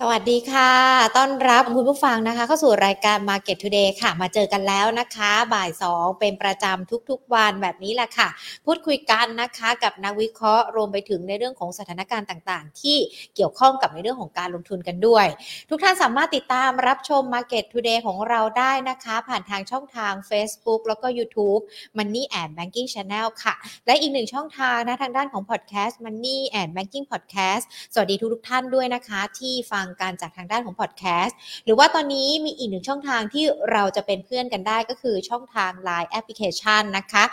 สวัสดีค่ะ ต้อนรับคุณผู้ฟังนะคะ เข้าสู่รายการ Market Today ค่ะ มาเจอกันแล้วนะคะ บ่าย 2 เป็นประจำทุกๆวันแบบนี้แหละค่ะ พูดคุยกันนะคะกับนักวิเคราะห์รวมไปถึงในเรื่องของสถานการณ์ต่างๆ ที่เกี่ยวข้องกับในเรื่องของการลงทุนกันด้วย ทุกท่านสามารถติดตามรับชม Market Today ของเราได้นะคะ ผ่านทางช่องทาง Facebook แล้วก็ YouTube Money and Banking Channel ค่ะ และอีกหนึ่งช่องทางนะทางด้านของ Podcast Money and Banking Podcast สวัสดีทุกๆท่านด้วยนะคะที่ฟังกันจากทางด้านของพอดแคสต์หรือว่าตอนนี้มีอีกหนึ่งช่องทางที่เราจะเป็นเพื่อนกันได้ก็คือช่องทาง Line Application นะคะ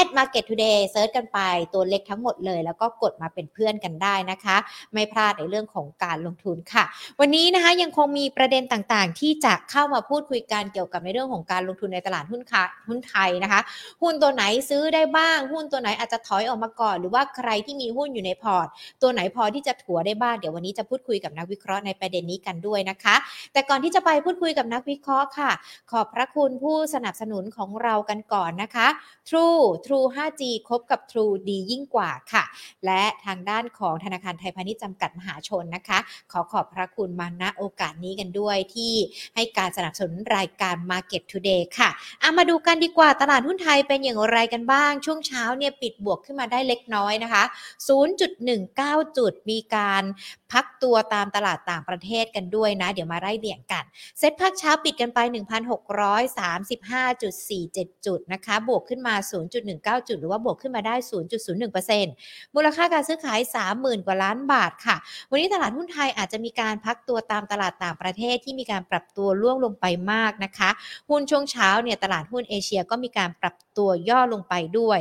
at market today search กันไปตัวเล็กทั้งหมดเลย แล้วก็กดมาเป็นเพื่อนกันได้นะคะ ไม่พลาดในเรื่องของการลงทุนค่ะ วันนี้นะคะยังคงมีประเด็นต่างๆ ที่จะเข้ามาพูดคุยกันเกี่ยวกับในเรื่องของการลงทุนในตลาดหุ้นค่ะหุ้นไทยนะคะ หุ้นตัวไหนซื้อได้บ้าง หุ้นตัวไหนอาจจะถอยออกมาก่อน หรือว่าใครที่มีหุ้นอยู่ใน port ตัวไหนพอที่จะถัวได้บ้างเดี๋ยววันนี้จะพูดคุยกับนักวิเคราะห์ในประเด็นนี้กันด้วยนะคะ แต่ก่อนที่จะไปพูดคุยกับนักวิเคราะห์ค่ะ ขอบพระคุณผู้สนับสนุนของเรากันก่อนนะคะ True True 5G คบกับ True ดียิ่งกว่าค่ะ และทางด้านของธนาคารไทยพาณิชย์จำกัดมหาชนนะคะ ขอขอบพระคุณมาณโอกาสนี้กันด้วยที่ให้การสนับสนุนรายการ Market Today ค่ะเอามาดูกันดีกว่าตลาดหุ้นไทยเป็นอย่างไรกันบ้าง ช่วงเช้าเนี่ยปิดบวกขึ้นมาได้เล็กน้อยนะคะ 0.19 จุดมีการพักตัวตามตลาดต่างประเทศกันด้วยนะ เดี๋ยวมาไล่เดี่ยงกัน เซ็ตภาคเช้าปิดกันไป 1,635.47 จุดนะคะ บวกขึ้นมา 0.19 จุด หรือว่าบวกขึ้นมาได้ 0.01%มูลค่าการซื้อขาย 30,000 กว่าล้านบาทค่ะ วันนี้ตลาดหุ้นไทยอาจจะมีการพักตัวตามตลาดต่างประเทศที่มีการปรับตัวล่วงลงไปมากนะคะ หุ้นช่วงเช้าเนี่ยตลาดหุ้นเอเชียก็มีการปรับตัวย่อลงไปด้วย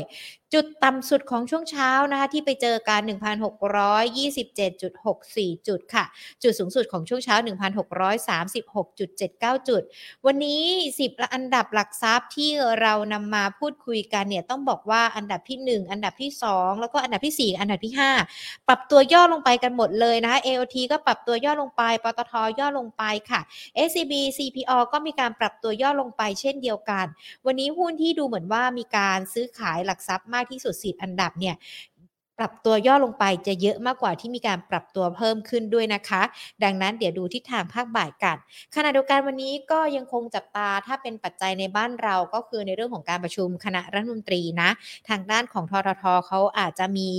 จุดต่ำสุดของช่วงเช้านะคะที่ไปเจอกัน1,627.64 จุดค่ะ จุดสูงสุดของช่วงเช้า 1,636.79 จุด วันนี้ 10 อันดับหลักทรัพย์ที่เรานำมาพูดคุยกันเนี่ยต้องบอกว่าอันดับที่ 1 อันดับที่ 2 แล้วก็อันดับที่ 4 อันดับที่ 5 ปรับตัวย่อลงไปกันหมดเลยนะคะ AOT ก็ปรับตัวย่อลงไป ปตทย่อลงไปค่ะ SCB CPO ก็มีการปรับตัวย่อลงไปเช่นเดียวกัน วันนี้หุ้นที่ดูเหมือนว่ามีการซื้อขายหลักทรัพย์ากที่สุดสิอันดับเนี่ย ปรับตัวย่อลงไปจะเยอะมากกว่าที่มีการปรับตัวเพิ่มขึ้นด้วยนะคะ ดังนั้นเดี๋ยวดูทิศทางภาคบ่ายกันขณะเดียวกันวันนี้ก็ยังคงจับตาถ้าเป็นปัจจัยในบ้านเราก็คือในเรื่องของการประชุมคณะรัฐมนตรีนะทางด้านของทททเขาอาจจะมี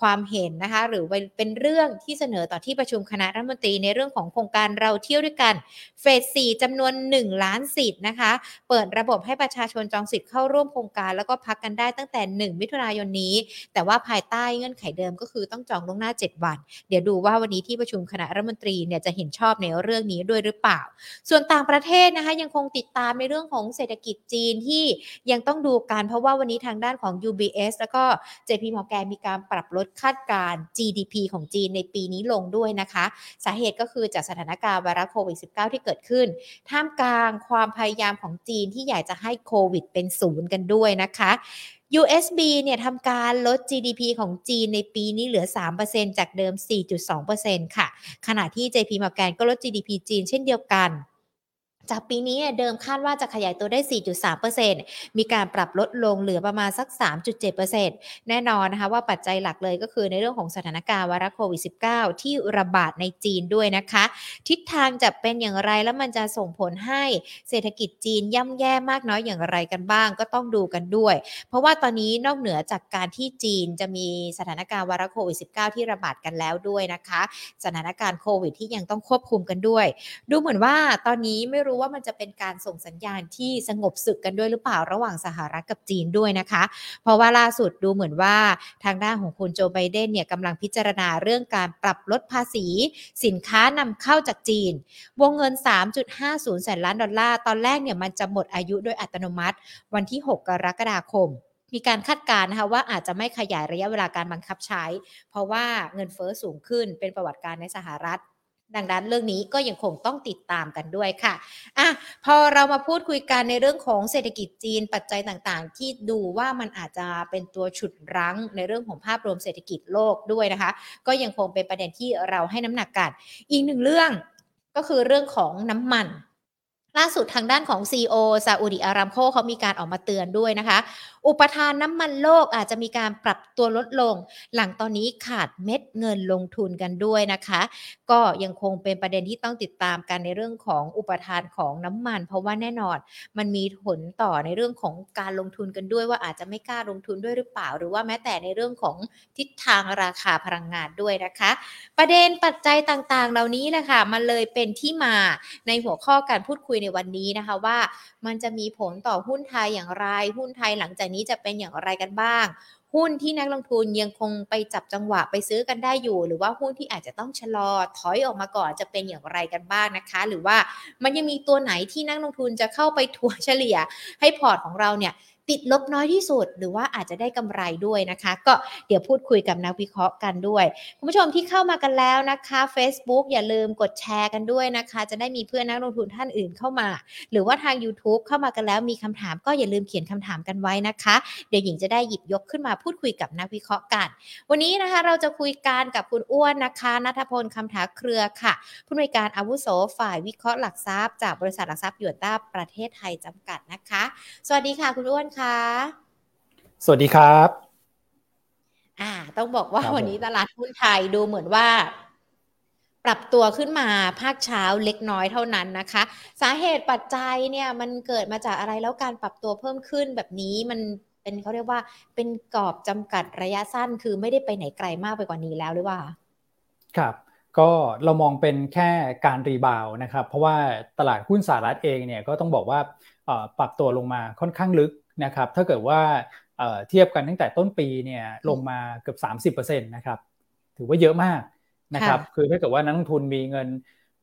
ความเห็นนะคะ หรือเป็นเรื่องที่เสนอต่อที่ประชุมคณะรัฐมนตรีในเรื่องของโครงการเราเที่ยวด้วยกันเฟส 4จำนวน 1 ล้านสิทธิ์นะคะ เปิดระบบให้ประชาชนจองสิทธิ์เข้าร่วมโครงการ แล้วก็พักกันได้ตั้งแต่ 1 มิถุนายนนี้ แต่ว่าภายใต้เงื่อนไขเดิมก็คือต้องจองล่วงหน้า 7 วัน เดี๋ยวดูว่าวันนี้ที่ประชุมคณะรัฐมนตรีเนี่ยจะเห็นชอบในเรื่องนี้ด้วยหรือเปล่า ส่วนต่างประเทศนะคะยังคงติดตามในเรื่องของเศรษฐกิจจีนที่ยังต้องดูกันเพราะว่าวันนี้ทางด้านของ UBS แล้วก็ JP Morgan มีการปรับลดคาดการณ์ GDP ของจีนในปีนี้ลงด้วยนะคะ สาเหตุก็คือจากสถานการณ์ไวรัสโควิด -19 ที่เกิดขึ้น ท่ามกลางความพยายามของจีนที่อยากจะให้โควิดเป็นศูนย์กันด้วยนะคะ USB เนี่ยทำการลด GDP ของจีนในปีนี้เหลือ 3%จากเดิม 4.2%ค่ะ ขณะที่ JP Morgan ก็ลด GDP จีนเช่นเดียวกัน จากปีนี้เดิมคาดว่าจะขยายตัวได้ 4.3%มีการปรับลดลงเหลือประมาณสัก 3.7%แน่นอนนะคะว่าปัจจัยหลักเลยก็คือในเรื่องของสถานการณ์ไวรัสโควิด -19 ที่ระบาดในจีนด้วยนะคะ ทิศทางจะเป็นอย่างไรแล้วมันจะส่งผลให้เศรษฐกิจจีนย่ำแย่มากน้อยอย่างไรกันบ้างก็ต้องดูกันด้วย เพราะว่าตอนนี้นอกเหนือจากการที่จีนจะมีสถานการณ์ไวรัสโควิด -19 ที่ระบาดกันแล้วด้วยนะคะ สถานการณ์โควิดที่ยังต้องควบคุมกันด้วย ดูเหมือนว่าตอนนี้ไม่รู้ว่ามันจะเป็นการส่งสัญญาณที่สงบศึกกันด้วยหรือเปล่าระหว่างสหรัฐกับจีนด้วยนะคะ เพราะว่าล่าสุดดูเหมือนว่าทางด้านของคุณโจไบเดนเนี่ยกำลังพิจารณาเรื่องการปรับลดภาษี สินค้านำเข้าจากจีน วงเงิน 3.50 แสนล้านดอลลาร์ ตอนแรกเนี่ยมันจะหมดอายุโดยอัตโนมัติ วันที่ 6 กรกฎาคม มีการคาดการณ์นะคะว่าอาจจะไม่ขยายระยะเวลาการบังคับใช้ เพราะว่าเงินเฟอ้อสูงขึ้นเป็นประวัติการในสหรัฐ ดังนั้นเรื่องนี้ก็ยังคงต้องติดตามกันด้วยค่ะอะพอเรามาพูดคุยกันในเรื่องของเศรษฐกิจจีนปัจจัยต่างๆ ที่ดูว่ามันอาจจะเป็นตัวฉุดรั้งในเรื่องของภาพรวมเศรษฐกิจโลกด้วยนะคะ ก็ยังคงเป็นประเด็นที่เราให้น้ำหนักกัน อีกหนึ่งเรื่องก็คือเรื่องของน้ำมันล่าสุดทางด้านของ CEO ซาอุดิอารามโคเขามีการออกมาเตือนด้วยนะคะ อุปทานน้ำมันโลกอาจจะมีการปรับตัวลดลง หลังตอนนี้ขาดเม็ดเงินลงทุนกันด้วยนะคะ ก็ยังคงเป็นประเด็นที่ต้องติดตามกันในเรื่องของอุปทานของน้ำมัน เพราะว่าแน่นอนมันมีผลต่อในเรื่องของการลงทุนกันด้วยว่าอาจจะไม่กล้าลงทุนด้วยหรือเปล่า หรือว่าแม้แต่ในเรื่องของทิศทางราคาพลังงานด้วยนะคะ ประเด็นปัจจัยต่างๆ เหล่านี้แหละค่ะมันเลยเป็นที่มาในหัวข้อการพูดคุยในวันนี้นะคะว่า มันจะมีผลต่อหุ้นไทยอย่างไรหุ้นไทยหลังจากนี้จะเป็นอย่างไรกันบ้าง หุ้นที่นักลงทุนยังคงไปจับจังหวะไปซื้อกันได้อยู่ หรือว่าหุ้นที่อาจจะต้องชะลอถอยออกมาก่อนจะเป็นอย่างไรกันบ้างนะคะ หรือว่ามันยังมีตัวไหนที่นักลงทุนจะเข้าไปถัวเฉลี่ยให้พอร์ตของเราเนี่ย ติดลบน้อยที่สุด หรือว่าอาจจะได้กำไรด้วยนะคะ ก็เดี๋ยวพูดคุยกับนักวิเคราะห์กันด้วย คุณผู้ชมที่เข้ามากันแล้วนะคะ Facebook อย่าลืมกดแชร์กันด้วยนะคะ จะได้มีเพื่อนนักลงทุนท่านอื่นเข้ามา หรือว่าทาง YouTube เข้ามากันแล้วมีคำถามก็อย่าลืมเขียนคำถามกันไว้นะคะ เดี๋ยวหญิงจะได้หยิบยกขึ้นมาพูดคุยกับนักวิเคราะห์กัน วันนี้นะคะเราจะคุยกันกับคุณอ้วนนะคะนัทพลคำถาเครือค่ะ ผู้อำนวยการอาวุโสฝ่ายวิเคราะห์หลักทรัพย์จากบริษัทหลักทรัพย์ยวนต้าประเทศไทยจำกัดนะคะ สวัสดีค่ะคุณอ้วนค่ะสวัสดีครับ อ่า ต้องบอกว่าครับผมวันนี้ตลาดหุ้นไทยดูเหมือนว่า ปรับตัวขึ้นมาภาคเช้าเล็กน้อยเท่านั้นนะคะ สาเหตุปัจจัยเนี่ยมันเกิดมาจากอะไรแล้วการปรับตัวเพิ่มขึ้นแบบนี้มันเป็นเขาเรียกว่า เป็นกรอบจำกัดระยะสั้นคือไม่ได้ไปไหนไกลมากไปกว่านี้แล้วหรือว่า ครับก็เรามองเป็นแค่การ rebound นะครับ เพราะว่าตลาดหุ้นสหรัฐเองเนี่ยก็ต้องบอกว่าเอ่อปรับตัวลงมาค่อนข้างลึก นะครับถ้าเกิดว่าเอ่อเทียบกันตั้งแต่ต้นปีเนี่ยลงมาเกือบ30%นะครับถือว่าเยอะมากนะครับค่ะคือถ้าเกิดว่านักลงทุนมีเงิน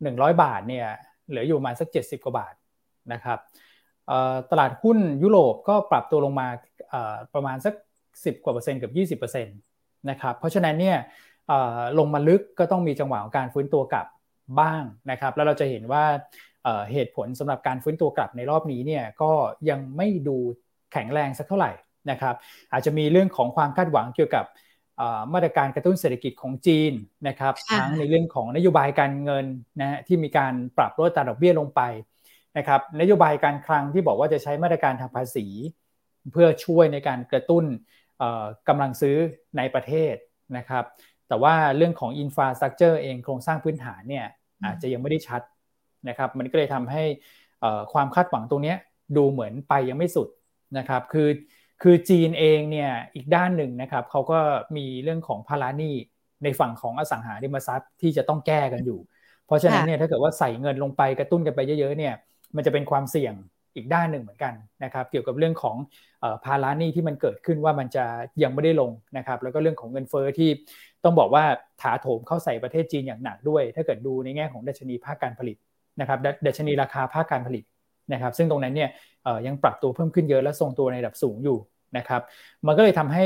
100 บาทเนี่ยเหลืออยู่ประมาณสัก 70 กว่าบาทนะครับเอ่อตลาดหุ้นยุโรปก็ปรับตัวลงมาเอ่อประมาณสัก 10 กว่าเปอร์เซ็นต์เกับ20%นะครับเพราะฉะนั้นเนี่ยเอ่อลงมาลึกก็ต้องมีจังหวะของการฟื้นตัวกลับบ้างนะครับ แล้วเราจะเห็นว่าเอ่อเหตุผลสำหรับการฟื้นตัวกลับในรอบนี้เนี่ยก็ยังไม่ดู แข็งแรงสักเท่าไหร่นะครับอาจจะมีเรื่องของความคาดหวังเกี่ยวกับเอ่อมาตรการกระตุ้นเศรษฐกิจของจีนนะครับค่ะทั้งในเรื่องของนโยบายการเงินนะฮะที่มีการปรับลดอัตราดอกเบี้ยลงไปนะครับนโยบายการคลังที่บอกว่าจะใช้มาตรการทางภาษี เพื่อช่วยในการกระตุ้นเอ่อกำลังซื้อในประเทศนะครับแต่ว่าเรื่องของอินฟราสตรักเจอร์เองโครงสร้างพื้นฐานเนี่ยอืมอาจจะยังไม่ได้ชัดนะครับมันก็เลยทำให้เอ่อความคาดหวังตรงเนี้ยดูเหมือนไปยังไม่สุด นะครับคือคือจีนเองเนี่ยอีกด้านหนึ่งนะครับเขาก็มีเรื่องของภาระหนี้ในฝั่งของอสังหาริมทรัพย์ที่จะต้องแก้กันอยู่ เพราะฉะนั้นเนี่ยถ้าเกิดว่าใส่เงินลงไปกระตุ้นกันไปเยอะๆเนี่ยมันจะเป็นความเสี่ยงอีกด้านหนึ่งเหมือนกันนะครับเกี่ยวกับเรื่องของเอ่อภาระหนี้ที่มันเกิดขึ้นว่ามันจะยังไม่ได้ลงนะครับแล้วก็เรื่องของเงินเฟ้อที่ต้องบอกว่าถาโถมเข้าใส่ประเทศจีนอย่างหนักด้วย ถ้าเกิดดูในแง่ของดัชนีภาคการผลิตนะครับดัดัชนีราคาภาคการผลิต นะครับซึ่งตรงนั้นเนี่ยเอ่อยังปรับตัวเพิ่มขึ้นเยอะและทรงตัวในระดับสูงอยู่นะครับมันก็เลยทำให้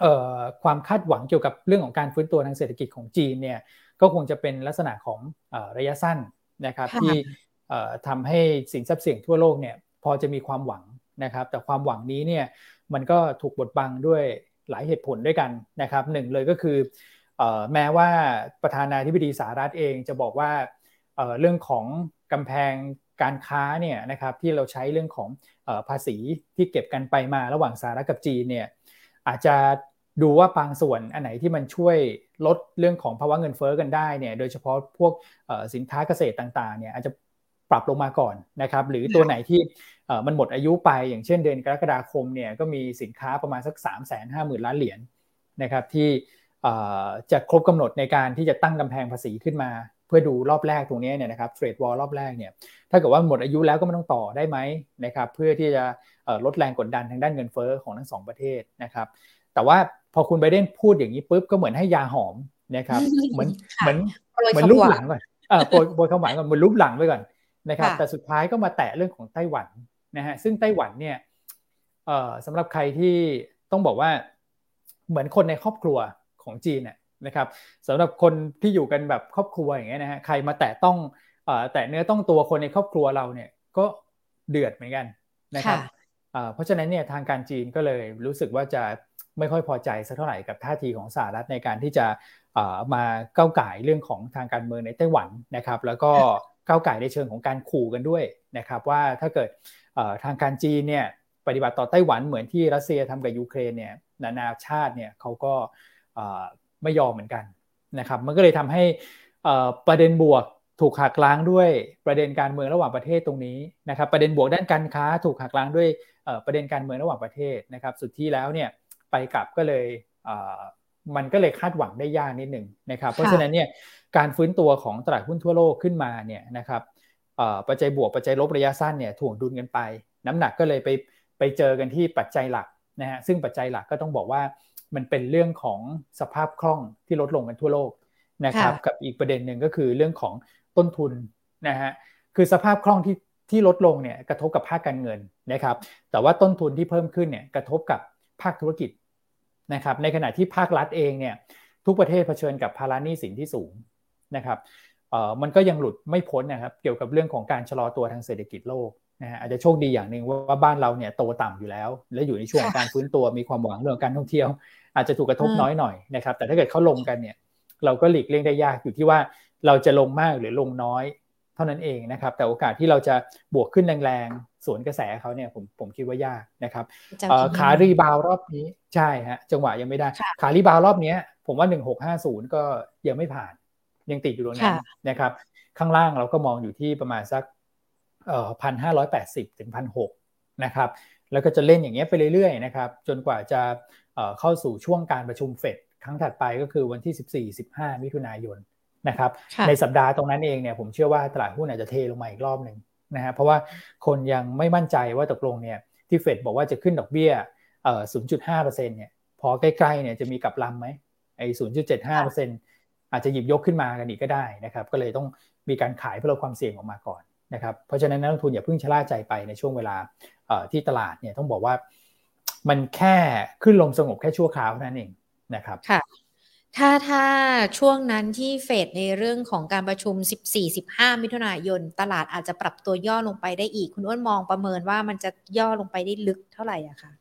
เอ่อความคาดหวังเกี่ยวกับเรื่องของการฟื้นตัวทางเศรษฐกิจของจีนเนี่ยก็คงจะเป็นลักษณะของเอ่อระยะสั้นนะครับค่ะที่เอ่อทำให้สินทรัพย์เสี่ยงทั่วโลกเนี่ยพอจะมีความหวังนะครับแต่ความหวังนี้เนี่ยมันก็ถูกบดบังด้วยหลายเหตุผลด้วยกันนะครับหนึ่งเลยก็คือเอ่อแม้ว่าประธานาธิบดีสหรัฐเองจะบอกว่าเอ่อเรื่องของกำแพง การค้าเนี่ยนะครับที่เราใช้เรื่องของภาษีที่เก็บกันไปมาระหว่างสหรัฐกับจีนเนี่ยอาจจะดูว่าบางส่วนอันไหนที่มันช่วยลดเรื่องของภาวะเงินเฟ้อกันได้เนี่ยโดยเฉพาะพวกสินค้าเกษตรต่างๆเนี่ยอาจจะปรับลงมาก่อนนะครับหรือตัวไหนที่มันหมดอายุไปอย่างเช่นเดือนกรกฎาคมเนี่ยก็มีสินค้าประมาณสัก 3 5 0 0 0 0 ล้านเหรียญนะครับที่จะครบกำหนดในการที่จะตั้งกำแพงภาษีขึ้นมา เพื่อดูรอบแรกตรงนี้เนี่ยนะครับเทรดวอลรอบแรกเนี่ยถ้าเกิดว่าหมดอายุแล้วก็ไม่ต้องต่อได้ไหมนะครับเพื่อที่จะเอ่อลดแรงกดดันทางด้านเงินเฟ้อของทั้งสองประเทศนะครับแต่ว่าพอคุณไบเดนพูดอย่างนี้ปุ๊บก็เหมือนให้ยาหอมนะครับเหมือนค่ะเหมือนโปรยเหมือนคำรูปหวาหลังก่อนเออโปรยโปรยคำหวานก่อนเหมือนรูปหลังไปก่อนนะครับค่ะแต่สุดท้ายก็มาแตะเรื่องของไต้หวันนะฮะซึ่งไต้หวันเนี่ยเอ่อสำหรับใครที่ต้องบอกว่าเหมือนคนในครอบครัวของจีนเนี่ย นะครับสำหรับคนที่อยู่กันแบบครอบครัวอย่างเงี้ยนะฮะใครมาแตะต้องเอ่อแตะเนื้อต้องตัวคนในครอบครัวเราเนี่ยก็เดือดเหมือนกันนะครับค่ะเอ่อเพราะฉะนั้นเนี่ยทางการจีนก็เลยรู้สึกว่าจะไม่ค่อยพอใจสักเท่าไหร่กับท่าทีของสหรัฐในการที่จะเอ่อมาก้าวไก่ายเรื่องของทางการเมืองในไต้หวันนะครับ แล้วก็ก้าวไก่ายในเชิงของการขู่กันด้วยนะครับ ว่าถ้าเกิดเอ่อทางการจีนเนี่ยปฏิบัติต่อไต้หวันเหมือนที่รัสเซียทำกับยูเครนเนี่ยนานาชาติเนี่ยเขาก็ ไม่ยอมเหมือนกันนะครับ มันก็เลยทำให้ประเด็นบวกถูกหักล้างด้วยประเด็นการเมืองระหว่างประเทศตรงนี้นะครับ ประเด็นบวกด้านการค้าถูกหักล้างด้วยประเด็นการเมืองระหว่างประเทศนะครับ สุดที่แล้วเนี่ยไปกลับก็เลยมันก็เลยคาดหวังได้ยากนิดหนึ่งนะครับ เพราะฉะนั้นเนี่ยการฟื้นตัวของตลาดหุ้นทั่วโลกขึ้นมาเนี่ยนะครับปัจจัยบวกปัจจัยลบระยะสั้นเนี่ยถ่วงดุลกันไป น้ำหนักก็เลยไปไปเจอกันที่ปัจจัยหลักนะฮะซึ่งปัจจัยหลักก็ต้องบอกว่า มันเป็นเรื่องของสภาพคล่องที่ลดลงกันทั่วโลกนะครับ กับอีกประเด็นหนึ่งก็คือเรื่องของต้นทุนนะฮะคือสภาพคล่องที่ที่ลดลงเนี่ยกระทบกับภาคการเงินนะครับ แต่ว่าต้นทุนที่เพิ่มขึ้นเนี่ยกระทบกับภาคธุรกิจนะครับ ในขณะที่ภาครัฐเองเนี่ยทุกประเทศเผชิญกับภาระหนี้สินที่สูงนะครับเอ่อมันก็ยังหลุดไม่พ้นนะครับ เกี่ยวกับเรื่องของการชะลอตัวทางเศรษฐกิจโลกนะฮะอาจจะโชคดีอย่างหนึ่งว่าบ้านเราเนี่ยโตต่ำอยู่แล้ว และอยู่ในช่วงการฟื้นตัวมีความหวังเรื่องการท่องเที่ยว อาจจะถูกกระทบน้อยหน่อยนะครับแต่ถ้าเกิดเขาลงกันเนี่ยเราก็หลีกเลี่ยงได้ยากอยู่ที่ว่าเราจะลงมากหรือลงน้อยเท่านั้นเองนะครับ แต่โอกาสที่เราจะบวกขึ้นแรงๆ สวนกระแสเขาเนี่ยผมผมคิดว่ายากนะครับขารีบาวรอบนี้ใช่ฮะจังหวะยังไม่ได้ ขารีบาวรอบนี้ผมว่า 1650 ก็ยังไม่ผ่าน ยังติดอยู่ตรงนั้นนะครับ ข้างล่างเราก็มองอยู่ที่ประมาณสักเอ่อพันห้าร้อยแปดสิบถึงพันหกนะครับแล้วก็จะเล่นอย่างเงี้ยไปเรื่อยๆนะครับ จนกว่าจะ เข้าสู่ช่วงการประชุมเฟดครั้งถัดไปก็คือวันที่ 14-15 มิถุนายนนะครับในสัปดาห์ตรงนั้นเองเนี่ยผมเชื่อว่าตลาดหุ้นอาจจะเทลงมาอีกรอบหนึ่งนะฮะเพราะว่าคนยังไม่มั่นใจว่าตกลงเนี่ยที่เฟดบอกว่าจะขึ้นดอกเบี้ยเอ่อ0.5%เนี่ยพอใกล้ๆเนี่ยจะมีกับลำไหมไอ้0.75%อาจจะหยิบยกขึ้นมากันอีกก็ได้นะครับก็เลยต้องมีการขายเพื่อลดความเสี่ยงออกมาก่อนนะครับเพราะฉะนั้นนักลงทุนอย่าเพิ่งชะล่าใจไปในช่วงเวลาที่ตลาดเนี่ยต้องบอกว่า มันแค่ขึ้นลงสงบแค่ชั่วคราวนั่นเองนะครับค่ะถ้าถ้าช่วงนั้นที่เฟดในเรื่องของการประชุม 14-15 มิถุนายน ตลาดอาจจะปรับตัวย่อลงไปได้อีก คุณอ้วนมองประเมินว่ามันจะย่อลงไปได้ลึกเท่าไหร่อะคะ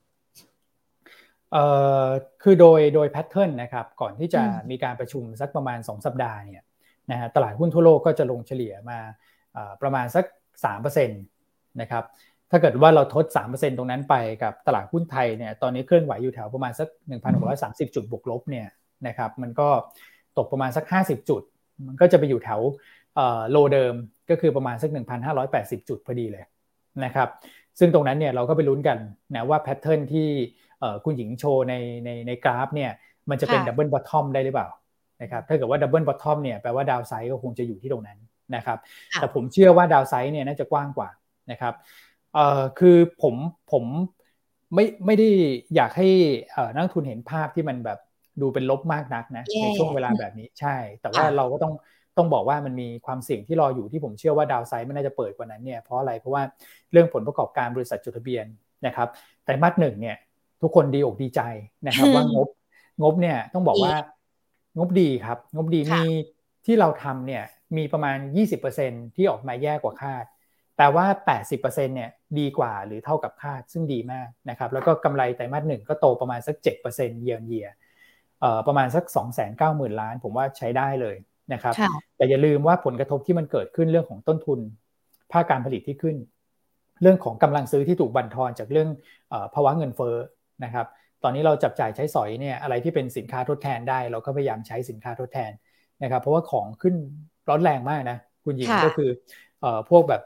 เอ่อคือโดยโดยแพทเทิร์นนะครับก่อนที่จะมีการประชุมสักประมาณ 2 สัปดาห์เนี่ยนะฮะตลาดหุ้นทั่วโลกก็จะลงเฉลี่ยมาประมาณสัก3%นะครับ ถ้าเกิดว่าเราทด 3%ตรงนั้นไปกับตลาดหุ้นไทยเนี่ยตอนนี้เคลื่อนไหวอยู่แถวประมาณสัก 1,630 จุดบวกลบเนี่ยนะครับมันก็ตกประมาณสัก 50 จุด มันก็จะไปอยู่แถวlow เดิมก็คือประมาณสัก 1,580 จุดพอดีเลยนะครับซึ่งตรงนั้นเนี่ยเราก็ไปลุ้นกันนะว่า pattern ที่คุณหญิงโชว์ในในในกราฟเนี่ยมันจะเป็น double bottom ได้หรือเปล่านะครับถ้าเกิดว่า double bottom เนี่ยแปลว่า downside ก็คงจะอยู่ที่ตรงนั้นนะครับแต่ผมเชื่อว่า downside เนี่ยน่าจะกว้างกว่านะครับ เอ่อคือผมผมไม่ไม่ได้อยากให้นักทุนเห็นภาพที่มันแบบดูเป็นลบมากนักนะในช่วงเวลาแบบนี้ใช่ แต่ว่าเราก็ต้องต้องบอกว่ามันมีความเสี่ยงที่รออยู่ที่ผมเชื่อว่าดาวไซด์มันน่าจะเปิดกว่านั้นเนี่ยเพราะอะไรเพราะว่าเรื่องผลประกอบการบริษัทจดทะเบียนนะครับแต่มัดหนึ่งเนี่ยทุกคนดีอกดีใจนะครับว่างบงบเนี่ยต้องบอกว่างบดีครับ งบดีมีที่เราทำเนี่ยมีประมาณ 20%ที่ออกมาแย่กว่าคาด แปลว่า 80%เนี่ยดีกว่าหรือเท่ากับคาดซึ่งดีมากนะครับแล้วก็กำไรไตรมาสหนึ่งก็โตประมาณสัก 7%เยียร์เยียประมาณสัก 2 9 0 0 0 0 ล้าน ผมว่าใช้ได้เลยนะครับแต่อย่าลืมว่าผลกระทบที่มันเกิดขึ้นเรื่องของต้นทุนภาคการผลิตที่ขึ้น เรื่องของกำลังซื้อที่ถูกบั่นทอนจากเรื่องภาวะเงินเฟ้อนะครับตอนนี้เราจับจ่ายใช้สอยเนี่ยอะไรที่เป็นสินค้าทดแทนได้ เราก็พยายามใช้สินค้าทดแทนนะครับเพราะว่าของขึ้นร้อนแรงมากนะคุณหญิงก็คือพวกแบบ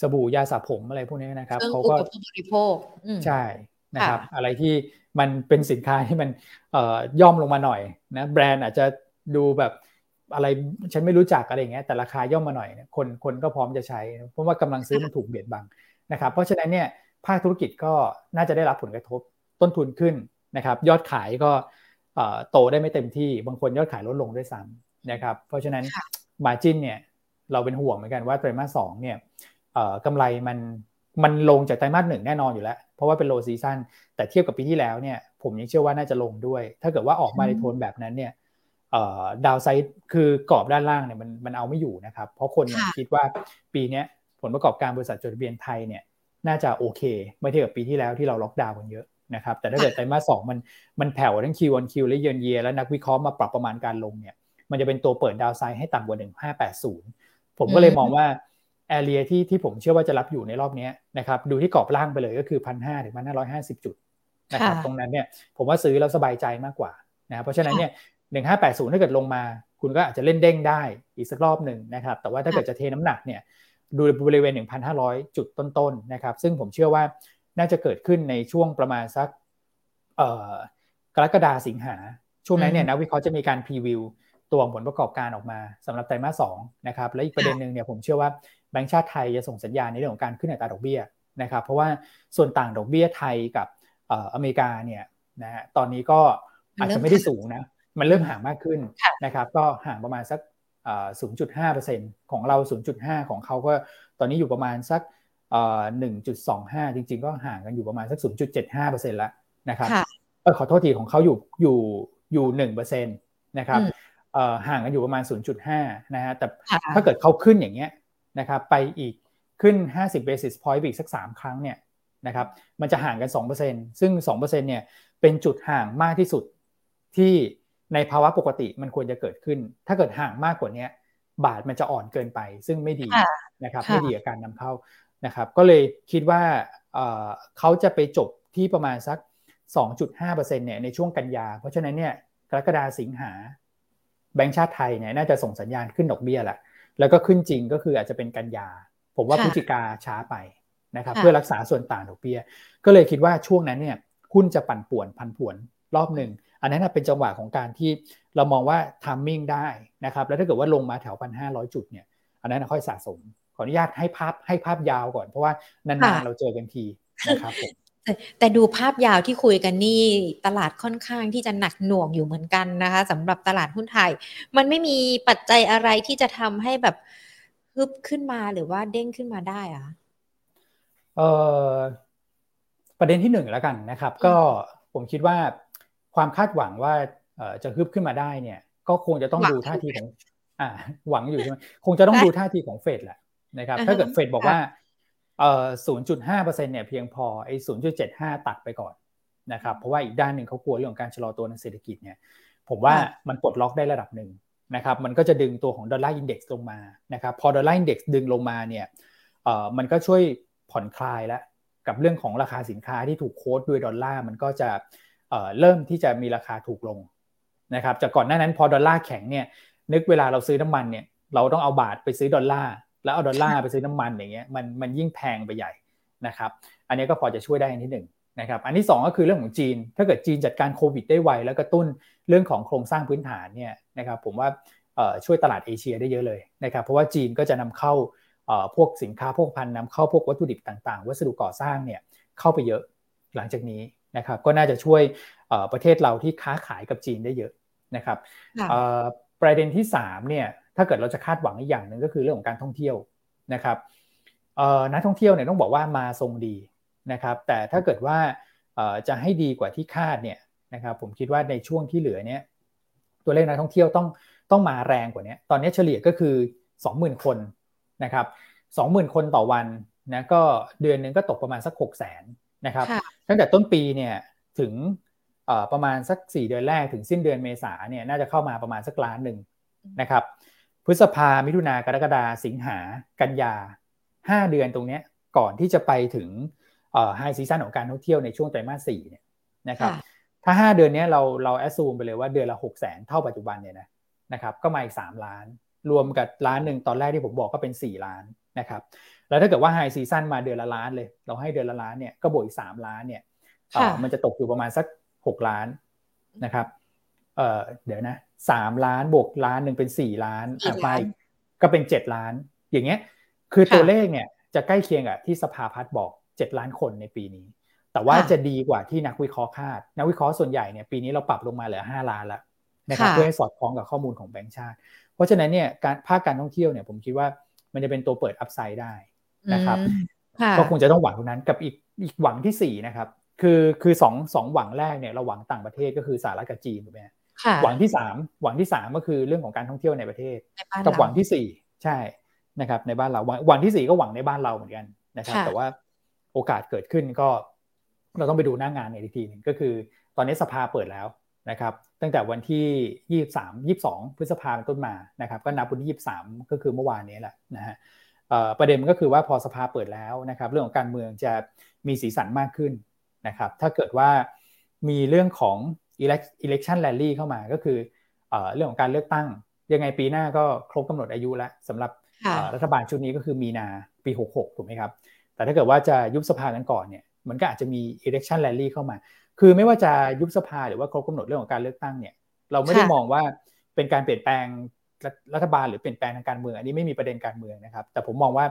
สบู่ยาสระผมอะไรพวกนี้นะครับเขาก็บริโภคใช่นะครับ อะไรที่มันเป็นสินค้าที่มันย่อมลงมาหน่อยนะแบรนด์อาจจะดูแบบอะไรฉันไม่รู้จักอะไรอย่างเงี้ยแต่ราคาย่อมมาหน่อยคนคนก็พร้อมจะใช้ เพราะว่ากำลังซื้อมันถูกเบียดบังนะครับ เพราะฉะนั้นเนี่ยภาคธุรกิจก็น่าจะได้รับผลกระทบต้นทุนขึ้นนะครับ ยอดขายก็โตได้ไม่เต็มที่บางคนยอดขายลดลงด้วยซ้ำนะครับ เพราะฉะนั้นมาจินเนี่ยเราเป็นห่วงเหมือนกันว่าไตรมาสสองเนี่ย กำไรมันมันลงจากไตรมาสหนึ่งแน่นอนอยู่แล้ว เพราะว่าเป็น low season แต่เทียบกับปีที่แล้วเนี่ยผมยังเชื่อว่าน่าจะลงด้วย ถ้าเกิดว่าออกมาในโทนแบบนั้นเนี่ย downside คือกรอบด้านล่างเนี่ยมันมันเอาไม่อยู่นะครับ เพราะคนคิดว่าปีนี้ผลประกอบการบริษัทจดทะเบียนไทยเนี่ยน่าจะโอเคเมื่อเทียบกับปีที่แล้วที่เราล็อกดาวน์กันเยอะนะครับแต่ถ้าเกิดไตรมาสสองมันมันแผ่วทั้ง Q on Q และเยือนเยียแล้วนักวิเคราะห์มาปรับประมาณการลงเนี่ยมันจะเป็นตัวเปิด downside ให้ต่ำกว่า 1580 ผมก็เลยมองว่า แอเรียที่ที่ผมเชื่อว่าจะรับอยู่ในรอบนี้นะครับดูที่กรอบล่างไปเลยก็คือพันห้าถึงพันห้าร้อยห้าสิบจุดนะครับตรงนั้นเนี่ยผมว่าซื้อแล้วสบายใจมากกว่านะเพราะฉะนั้นเนี่ยหนึ่งห้าแปดศูนย์ถ้าเกิดลงมา คุณก็อาจจะเล่นเด้งได้อีกสักรอบหนึ่งนะครับแต่ว่าถ้าเกิดจะเทน้ำหนักเนี่ยดูบริเวณ 1,500 จุดต้นๆนะครับซึ่งผมเชื่อว่าน่าจะเกิดขึ้นในช่วงประมาณสักกรกฎาสิงหา ช่วงนั้นเนี่ยนักวิเคราะห์จะมีการพรีวิวตัวผลประกอบการออกมาสำหรับไตรมาสสองนะครับและอีกประเด็นหนึ่งเนี่ยผมเชื่อว่า แบงก์ชาติไทยจะส่งสัญญาณในเรื่องของการขึ้นอัตราดอกเบี้ยนะครับ เพราะว่าส่วนต่างดอกเบี้ยไทยกับอเมริกาเนี่ยนะฮะตอนนี้ก็อาจจะไม่ได้สูงนะ มันเริ่มห่างมากขึ้นนะครับ ก็ห่างประมาณสัก 0.5%ของเรา 0.5 ของเขาก็ตอนนี้อยู่ประมาณสัก 1.25 จริง ๆ ก็ห่างกันอยู่ประมาณสัก 0.75%แล้วนะครับขอโทษทีของเขาอยู่อยู่อยู่หนึ่งเปอร์เซ็นต์นะครับห่างกันอยู่ประมาณ 0.5 นะฮะ แต่ถ้าเกิดเขาขึ้นอย่างเงี้ย นะครับไปอีกขึ้น 50 basis point อีกสัก 3 ครั้งเนี่ยนะครับมันจะห่างกัน 2%ซึ่ง 2%เนี่ยเป็นจุดห่างมากที่สุดที่ในภาวะปกติมันควรจะเกิดขึ้น ถ้าเกิดห่างมากกว่านี้บาทมันจะอ่อนเกินไป ซึ่งไม่ดีนะครับไม่ดีกับการนำเข้านะครับก็เลยคิดว่าเขาจะไปจบที่ประมาณสัก 2.5%เนี่ยในช่วงกันยา เพราะฉะนั้นเนี่ยกรกฎาสิงหาแบงก์ชาติไทยเนี่ยน่าจะส่งสัญญาณขึ้นดอกเบี้ยแหละ แล้วก็ขึ้นจริงก็คืออาจจะเป็นกันยา ผมว่าพฤศจิกาช้าไปนะครับ เพื่อรักษาส่วนต่างดอกเบี้ย ก็เลยคิดว่าช่วงนั้นเนี่ยหุ้นจะปั่นป่วนพันผวนรอบหนึ่งอันนั้นเป็นจังหวะของการที่เรามองว่าทามมิ่งได้นะครับ แล้วถ้าเกิดว่าลงมาแถวพันห้าร้อยจุดเนี่ย อันนั้นค่อยสะสม ขออนุญาตให้ภาพให้ภาพยาวก่อน เพราะว่านานๆเราเจอกันทีนะครับผม แต่ดูภาพยาวที่คุยกันนี่ตลาดค่อนข้างที่จะหนักหน่วงอยู่เหมือนกันนะคะสำหรับตลาดหุ้นไทย มันไม่มีปัจจัยอะไรที่จะทำให้แบบฮึบขึ้นมาหรือว่าเด้งขึ้นมาได้อะเออประเด็นที่หนึ่งแล้วกันนะครับ ก็ผมคิดว่าความคาดหวังว่าจะฮึบขึ้นมาได้เนี่ย ก็คงจะต้องดูท่าทีของอ่าหวังอยู่ใช่ไหมคงจะต้องดูท่าทีของเฟดแหละนะครับ ถ้าเกิดเฟดบอกว่า เอ่อ0.5%เนี่ยเพียงพอไอ้0.75 ตัดไปก่อนนะครับเพราะว่าอีกด้านหนึ่งเขากลัวเรื่องของการชะลอตัวในเศรษฐกิจเนี่ยผมว่ามันปลดล็อกได้ระดับหนึ่งนะครับมันก็จะดึงตัวของ dollar index ลงมานะครับพอ dollar index ดึงลงมาเนี่ยเอ่อมันก็ช่วยผ่อนคลายแล้วกับเรื่องของราคาสินค้าที่ถูก quote ด้วยดอลลาร์มันก็จะเอ่อเริ่มที่จะมีราคาถูกลงนะครับจากก่อนหน้านั้นพอดอลลาร์แข็งเนี่ยนึกเวลาเราซื้อน้ำมันเนี่ยเราต้องเอาบาทไปซื้อดอลลาร์ แล้วเอาดอลลาร์ไปซื้อน้ำมันอย่างเงี้ยมันมันยิ่งแพงไปใหญ่นะครับอันนี้ก็พอจะช่วยได้อันที่หนึ่งนะครับอันที่ 2 ก็คือเรื่องของจีน ถ้าเกิดจีนจัดการโควิดได้ไวแล้วกระตุ้นเรื่องของโครงสร้างพื้นฐานเนี่ยนะครับผมว่าช่วยตลาดเอเชียได้เยอะเลยนะครับเพราะว่าจีนก็จะนำเข้าพวกสินค้าพวกพันนำเข้าพวกวัตถุดิบต่างๆ วัสดุก่อสร้างเนี่ยเข้าไปเยอะหลังจากนี้นะครับก็น่าจะช่วยประเทศเราที่ค้าขายกับจีนได้เยอะนะครับประเด็นที่3เนี่ย ถ้าเกิดเราจะคาดหวังอีกอย่างหนึ่งก็คือเรื่องของการท่องเที่ยวนะครับนักท่องเที่ยวเนี่ยต้องบอกว่ามาทรงดีนะครับ แต่ถ้าเกิดว่าจะให้ดีกว่าที่คาดเนี่ยนะครับ ผมคิดว่าในช่วงที่เหลือเนี่ยตัวเลขนักท่องเที่ยวต้องต้องมาแรงกว่านี้ตอนนี้เฉลี่ยก็คือ 20,000 คนนะครับ20,000 คนต่อวันนะก็เดือนนึงก็ตกประมาณสัก 6 0 0 0 0นนะครับตั้งแต่ต้นปีเนี่ยถึงประมาณสัก 4 เดือนแรกถึงสิ้นเดือนเมษาเนี่ยน่าจะเข้ามาประมาณสักล้านหนึ่งนะครับ พฤษภามิถุนากรกฎาสิงหากันยาห้าเดือนตรงนี้ก่อนที่จะไปถึง high season ของการท่องเที่ยวในช่วงไตรมาสสี่เนี่ยนะครับถ้าห้าเดือนนี้เราเรา assume ไปเลยว่าเดือนละหกแสนเท่าปัจจุบันเนี่ยนะนะครับก็มาอีกสามล้าน รวมกับล้านหนึ่งตอนแรกที่ผมบอกก็เป็นสี่ล้านนะครับแล้วถ้าเกิดว่าไฮซีซันมาเดือนละล้านเลย เราให้เดือนละล้านเนี่ยก็บวกอีกสามล้านเนี่ยมันจะตกอยู่ประมาณสักหกล้านนะครับ เอ่อเดี๋ยวนะสามล้านบวกล้านหนึ่งเป็นสี่ล้านอะไปก็เป็นเจ็ดล้าน อย่างเงี้ย คือตัวเลขเนี่ยจะใกล้เคียงกับที่สภาพัฒน์บอกเจ็ดล้านคนในปีนี้ แต่ว่าจะดีกว่าที่นักวิเคราะห์คาด นักวิเคราะห์ส่วนใหญ่เนี่ยปีนี้เราปรับลงมาเหลือห้าล้านแล้วนะครับเพื่อให้สอดคล้องกับข้อมูลของแบงก์ชาติ เพราะฉะนั้นเนี่ยการภาคการท่องเที่ยวเนี่ยผมคิดว่ามันจะเป็นตัวเปิดอัพไซด์ได้นะครับก็คงจะต้องหวังตรงนั้นกับอีกอีกหวังที่สี่นะครับ คือคือสองสองหวังแรกเนี่ยเราหวังต่างประเทศก็คือสหรัฐกับจีนถูกไหม หวังที่สามหวังที่สามก็คือเรื่องของการท่องเที่ยวในประเทศ กับหวังที่สี่ใช่นะครับ ในบ้านเราหวังที่สี่ก็หวังในบ้านเราเหมือนกันนะครับ แต่ว่าโอกาสเกิดขึ้นก็ เราต้องไปดูหน้างานอีกทีหนึ่งก็คือ ตอนนี้สภาเปิดแล้วนะครับ ตั้งแต่วันที่ยี่สามยี่สองพฤษภาเป็นต้นมานะครับ ก็นับวันที่ยี่สามก็คือเมื่อวานนี้แหละนะฮะประเด็นก็คือว่าพอสภาเปิดแล้วนะครับ เรื่องของการเมืองจะมีสีสันมากขึ้นนะครับ ถ้าเกิดว่ามีเรื่องของ election rally เข้ามาก็คือเรื่องของการเลือกตั้ง ยังไงปีหน้าก็ครบกำหนดอายุแล้วสำหรับรัฐบาลชุดนี้ก็คือมีนาปี 66 ถูกไหมครับ แต่ถ้าเกิดว่าจะยุบสภากันก่อนเนี่ยมันก็อาจจะมี election rally เข้ามา คือไม่ว่าจะยุบสภาหรือว่าครบกำหนดเรื่องของการเลือกตั้งเนี่ยเราไม่ได้มองว่าเป็นการเปลี่ยนแปลงรัฐบาลหรือเปลี่ยนแปลงทางการเมือง อันนี้ไม่มีประเด็นการเมืองนะครับ แต่ผมมองว่า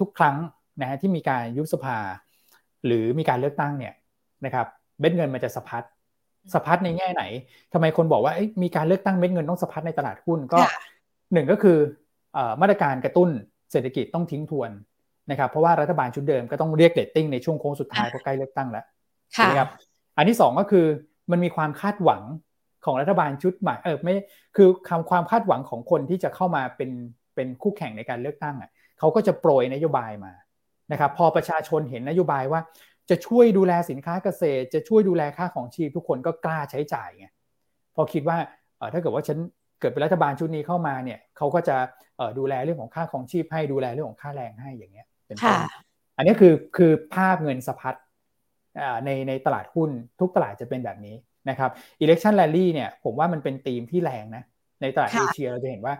ทุกครั้งนะฮะที่มีการยุบสภา หรือมีการเลือกตั้งเนี่ยนะครับเม็ดเงินมันจะสะพัด สะพัดในแง่ไหนทำไมคนบอกว่ามีการเลือกตั้งเม็ดเงินต้องสะพัดในตลาดหุ้นก็หนึ่งก็คือมาตรการกระตุ้นเศรษฐกิจต้องทิ้งทวนนะครับเพราะว่ารัฐบาลชุดเดิมก็ต้องเรียกเรตติ้งในช่วงโค้งสุดท้ายเพราะใกล้เลือกตั้งแล้วนะครับอันที่ 2 ก็คือมันมีความคาดหวังของรัฐบาลชุดใหม่เออไม่คือคำความคาดหวังของคนที่จะเข้ามาเป็นเป็นคู่แข่งในการเลือกตั้งอะเขาก็จะโปรยนโยบายมานะครับพอประชาชนเห็นนโยบายว่า จะช่วยดูแลสินค้าเกษตร จะช่วยดูแลค่าครองชีพทุกคนก็กล้าใช้จ่ายไงพอคิดว่าถ้าเกิดว่าฉันเกิดเป็นรัฐบาลชุดนี้เข้ามาเนี่ยเขาก็จะดูแลเรื่องของค่าของชีพให้ดูแลเรื่องของค่าแรงให้อย่างเงี้ยเป็นต้นอันนี้คือคือภาพเงินสะพัดในในตลาดหุ้นทุกตลาดจะเป็นแบบนี้นะครับ election rally เนี่ยผมว่ามันเป็นธีมที่แรงนะในตลาดเอเชียเราจะเห็นว่า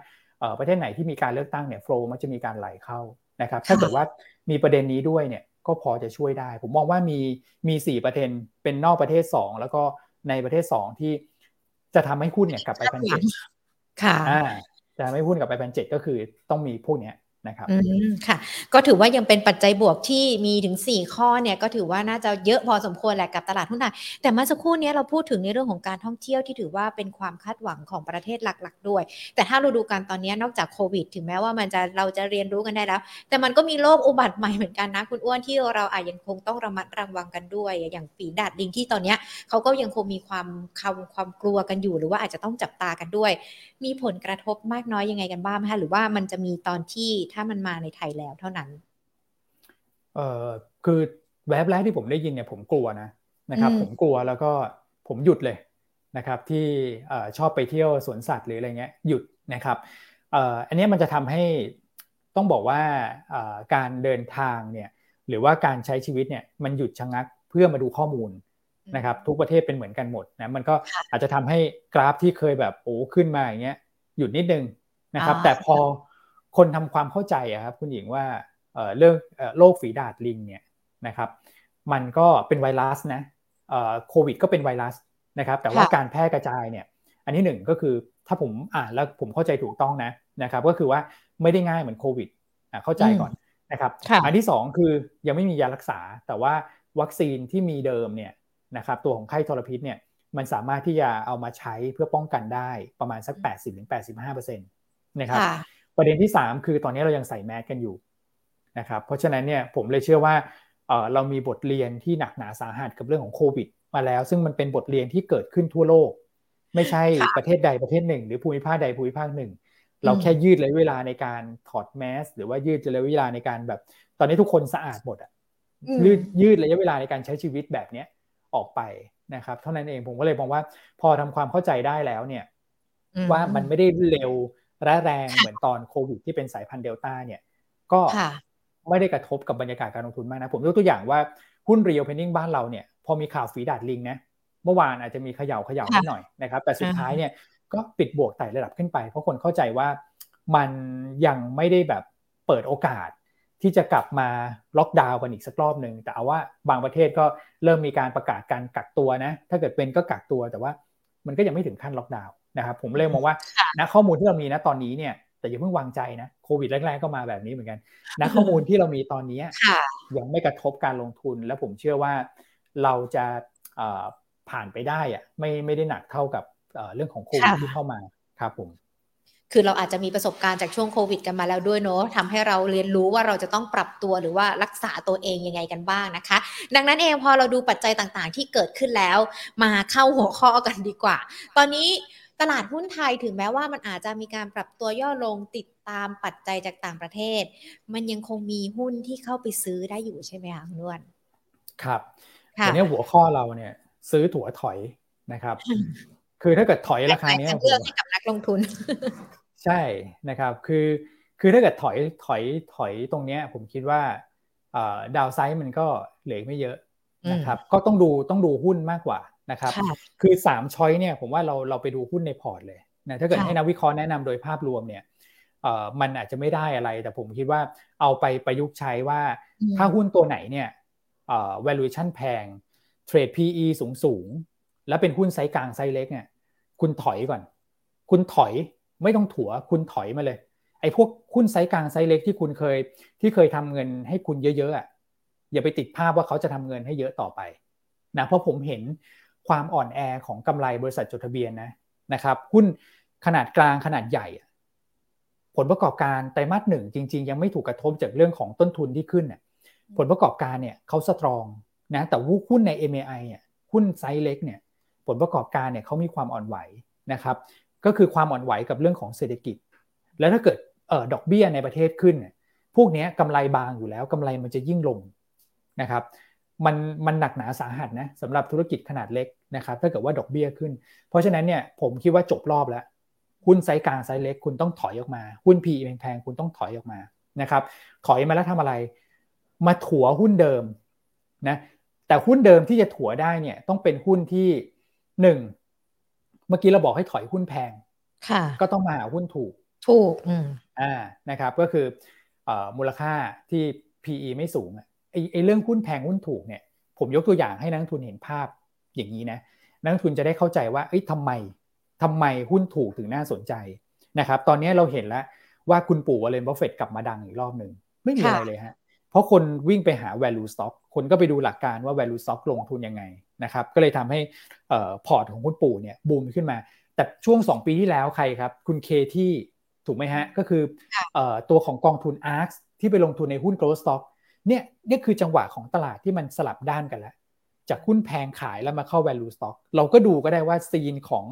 ประเทศไหนที่มีการเลือกตั้งเนี่ยโฟล์มันจะมีการไหลเข้านะครับถ้าเกิดว่ามีประเด็นนี้ด้วยเนี่ย ก็พอจะช่วยได้ ผมมองว่ามีมีสี่ประเด็นเป็นนอกประเทศสองแล้วก็ในประเทศสองที่จะทำให้หุ้นเนี่ยกลับไปพันเจ็ดค่ะจะทำให้หุ้นกลับไปพันเจ็ดก็คือต้องมีพวกเนี้ย นะครับค่ะ ก็ถือว่ายังเป็นปัจจัยบวกที่มีถึง 4 ข้อเนี่ยก็ถือว่าน่าจะเยอะพอสมควรแหละกับตลาดหุ้นไทยแต่เมื่อสักครู่นี้เราพูดถึงในเรื่องของการท่องเที่ยวที่ถือว่าเป็นความคาดหวังของประเทศหลักๆ ด้วย แต่ถ้าเราดูกันตอนนี้นอกจากโควิด ถึงแม้ว่ามันจะเราจะเรียนรู้กันได้แล้ว แต่มันก็มีโรคอุบัติใหม่เหมือนกันนะคุณอ้วนที่เราอาจยังคงต้องระมัดระวังกันด้วย อย่างฝีดาดลิงที่ตอนนี้เขาก็ยังคงมีความคำความกลัวกันอยู่ หรือว่าอาจจะต้องจับตากันด้วย มีผลกระทบมากน้อยยังไงกันบ้างไหมคะหรือว่ามันจะมีตอนที่ถ้ามันมาในไทยแล้วเท่านั้น เออคือแวบแรกที่ผมได้ยินเนี่ยผมกลัวนะนะครับ ผมกลัวแล้วก็ผมหยุดเลยนะครับ ที่ชอบไปเที่ยวสวนสัตว์หรืออะไรเงี้ยหยุดนะครับอันนี้มันจะทำให้ต้องบอกว่าการเดินทางเนี่ยหรือว่าการใช้ชีวิตเนี่ยมันหยุดชะงักเพื่อมาดูข้อมูลนะครับทุกประเทศเป็นเหมือนกันหมดนะมันก็อาจจะทำให้กราฟที่เคยแบบโอ้ขึ้นมาอย่างเงี้ยหยุดนิดนึงนะครับ แต่พอ คนทำความเข้าใจอะครับคุณหญิงว่าเรื่องโรคฝีดาดลิงเนี่ยนะครับ มันก็เป็นไวรัสนะโควิดก็เป็นไวรัสนะครับ แต่ว่าการแพร่กระจายเนี่ยอันที่หนึ่งก็คือถ้าผมอ่านแล้วผมเข้าใจถูกต้องนะนะครับ ก็คือว่าไม่ได้ง่ายเหมือนโควิดเข้าใจก่อนนะครับ อันที่สองคือยังไม่มียารักษา แต่ว่าวัคซีนที่มีเดิมเนี่ยนะครับตัวของไข้ทรพิษเนี่ยมันสามารถที่จะเอามาใช้เพื่อป้องกันได้ประมาณสัก 80-85%นะครับ ประเด็นที่ 3 คือตอนนี้เรายังใส่แมสกันอยู่นะครับเพราะฉะนั้นเนี่ยผมเลยเชื่อว่าเรามีบทเรียนที่หนักหนาสาหัสกับเรื่องของโควิด มาแล้ว ซึ่งมันเป็นบทเรียนที่เกิดขึ้นทั่วโลก ไม่ใช่ประเทศใดประเทศหนึ่ง หรือภูมิภาคใดภูมิภาคหนึ่ง เราแค่ยืดระยะเวลาในการถอดแมสหรือว่ายืดระยะเวลาในการแบบ ตอนนี้ทุกคนสะอาดหมดอะยืดยืดระยะเวลาในการใช้ชีวิตแบบเนี้ยออกไปนะครับ เท่านั้นเองผมก็เลยมองว่าพอทำความเข้าใจได้แล้วเนี่ย ว่ามันไม่ได้เร็ว ร้แรงเหมือนตอนโควิดที่เป็นสายพันธุ์เดลต้าเนี่ยก็ไม่ได้กระทบกับบรรยากาศการลงทุนมากนะ ผมยกตัวอย่างว่าหุ้น reopening บ้านเราเนี่ยพอมีข่าวฝีดาษลิงนะเมื่อวานอาจจะมีเขย่าเขย่านิดหน่อยนะครับแต่สุดท้ายเนี่ยก็ปิดบวกไต่ระดับขึ้นไป เพราะคนเข้าใจว่ามันยังไม่ได้แบบเปิดโอกาสที่จะกลับมาล็อกดาวน์กันอีกสักรอบหนึ่งแต่เอาว่าบางประเทศก็เริ่มมีการประกาศการกักตัวนะ ถ้าเกิดเป็นก็กักตัวแต่ว่ามันก็ยังไม่ถึงขั้นล็อกดาวน์ นะครับผมเลยมองว่านะข้อมูลที่เรามีนะตอนนี้เนี่ยแต่อย่าเพิ่งวางใจนะโควิดแรกๆก็มาแบบนี้เหมือนกันนะข้อมูลที่เรามีตอนนี้ยังไม่กระทบการลงทุน และผมเชื่อว่าเราจะผ่านไปได้อะไม่ไม่ได้หนักเท่ากับเรื่องของโควิดที่เข้ามาครับผมคือเราอาจจะมีประสบการณ์จากช่วงโควิดกันมาแล้วด้วยเนาะทำให้เราเรียนรู้ว่าเราจะต้องปรับตัวหรือว่ารักษาตัวเองยังไงกันบ้างนะคะ ดังนั้นเองพอเราดูปัจจัยต่างๆ ที่เกิดขึ้นแล้ว มาเข้าหัวข้อกันดีกว่า ตอนนี้ ตลาดหุ้นไทยถึงแม้ว่ามันอาจจะมีการปรับตัวย่อลงติดตามปัจจัยจากต่างประเทศ มันยังคงมีหุ้นที่เข้าไปซื้อได้อยู่ใช่ไหมคะคุณนวลครับวันนี้หัวข้อเราเนี่ย ซื้อถั่วถอยนะครับ คือถ้าเกิดถอยราคานี้เลือกให้กับนักลงทุน ใช่นะครับ คือคือถ้าเกิดถอยถอยถอยตรงเนี้ย ผมคิดว่าdownside มันก็เหลือไม่เยอะนะครับ ก็ต้องดูต้องดูหุ้นมากกว่า นะครับ คือสาม choice เนี่ยผมว่าเราเราไปดูหุ้นในพอร์ตเลยนะถ้าเกิดให้นักวิเคราะห์แนะนำโดยภาพรวมเนี่ยเอ่อมันอาจจะไม่ได้อะไร แต่ผมคิดว่าเอาไปประยุกต์ใช้ว่าถ้าหุ้นตัวไหนเนี่ยเอ่อ valuation แพงเทรด PE สูงสูงแล้วเป็นหุ้นไซส์กลางไซส์เล็กเนี่ยคุณถอยก่อน คุณถอยไม่ต้องถัวคุณถอยมาเลย ไอ้พวกหุ้นไซส์กลางไซส์เล็กที่คุณเคยที่เคยทำเงินให้คุณเยอะๆอะอย่าไปติดภาพว่าเขาจะทำเงินให้เยอะต่อไปนะเพราะผมเห็น ความอ่อนแอของกำไรบริษัทจดทะเบียนนะนะครับหุ้นขนาดกลางขนาดใหญ่ ผลประกอบการไตรมาสหนึ่งจริง ๆ ยังไม่ถูกกระทบจากเรื่องของต้นทุนที่ขึ้นผลประกอบการเนี่ยเขา strong นะแต่หุ้นใน MAI เนี่ยหุ้นไซส์เล็กเนี่ยผลประกอบการเนี่ยเขามีความอ่อนไหวนะครับก็คือความอ่อนไหวกับเรื่องของเศรษฐกิจ แล้วถ้าเกิดออดอกเบี้ยในประเทศขึ้น พวกนี้กำไรบางอยู่แล้วกำไรมันจะยิ่งลงนะครับ มันมันหนักหนาสาหัสนะสำหรับธุรกิจขนาดเล็กนะครับถ้าเกิดว่าดอกเบี้ยขึ้น เพราะฉะนั้นเนี่ยผมคิดว่าจบรอบแล้วหุ้นไซส์กลางไซส์เล็กคุณต้องถอยออกมาหุ้น PE แพงๆคุณต้องถอยออกมานะครับถอยมาแล้วทำอะไร มาถัวหุ้นเดิมนะแต่หุ้นเดิมที่จะถัวได้เนี่ยต้องเป็นหุ้นที่หนึ่งเมื่อกี้เราบอกให้ถอยหุ้นแพงค่ะ ก็ต้องมาหาหุ้นถูกถูกอืมอ่านะครับ ก็คือมูลค่าที่ PE ไม่สูง ไอ้ไอ้เรื่องหุ้นแพงหุ้นถูกเนี่ยผมยกตัวอย่างให้นักลงทุนเห็นภาพอย่างนี้นะนักลงทุนจะได้เข้าใจว่าเอ้ยทำไมทำไมหุ้นถูกถึงน่าสนใจนะครับตอนนี้เราเห็นแล้วว่าคุณปู่วอร์เรนบัฟเฟตต์กลับมาดังอีกรอบหนึ่งไม่มีอะไรเลยฮะเพราะคนวิ่งไปหา value stock คนก็ไปดูหลักการว่า value stock ลงทุนยังไงนะครับก็เลยทำให้พอร์ตของคุณปู่เนี่ยบูมขึ้นมา แต่ช่วง 2 ปีที่แล้วใครครับ คุณเคทีถูกไหมฮะ ก็คือตัวของกองทุน ARK ที่ไปลงทุนในหุ้น growth stock เนี่ยนี่คือจังหวะของตลาดที่มันสลับด้านกันแล้ว จากหุ้นแพงขายแล้วมาเข้า value stock เราก็ดูก็ได้ว่า scene ของ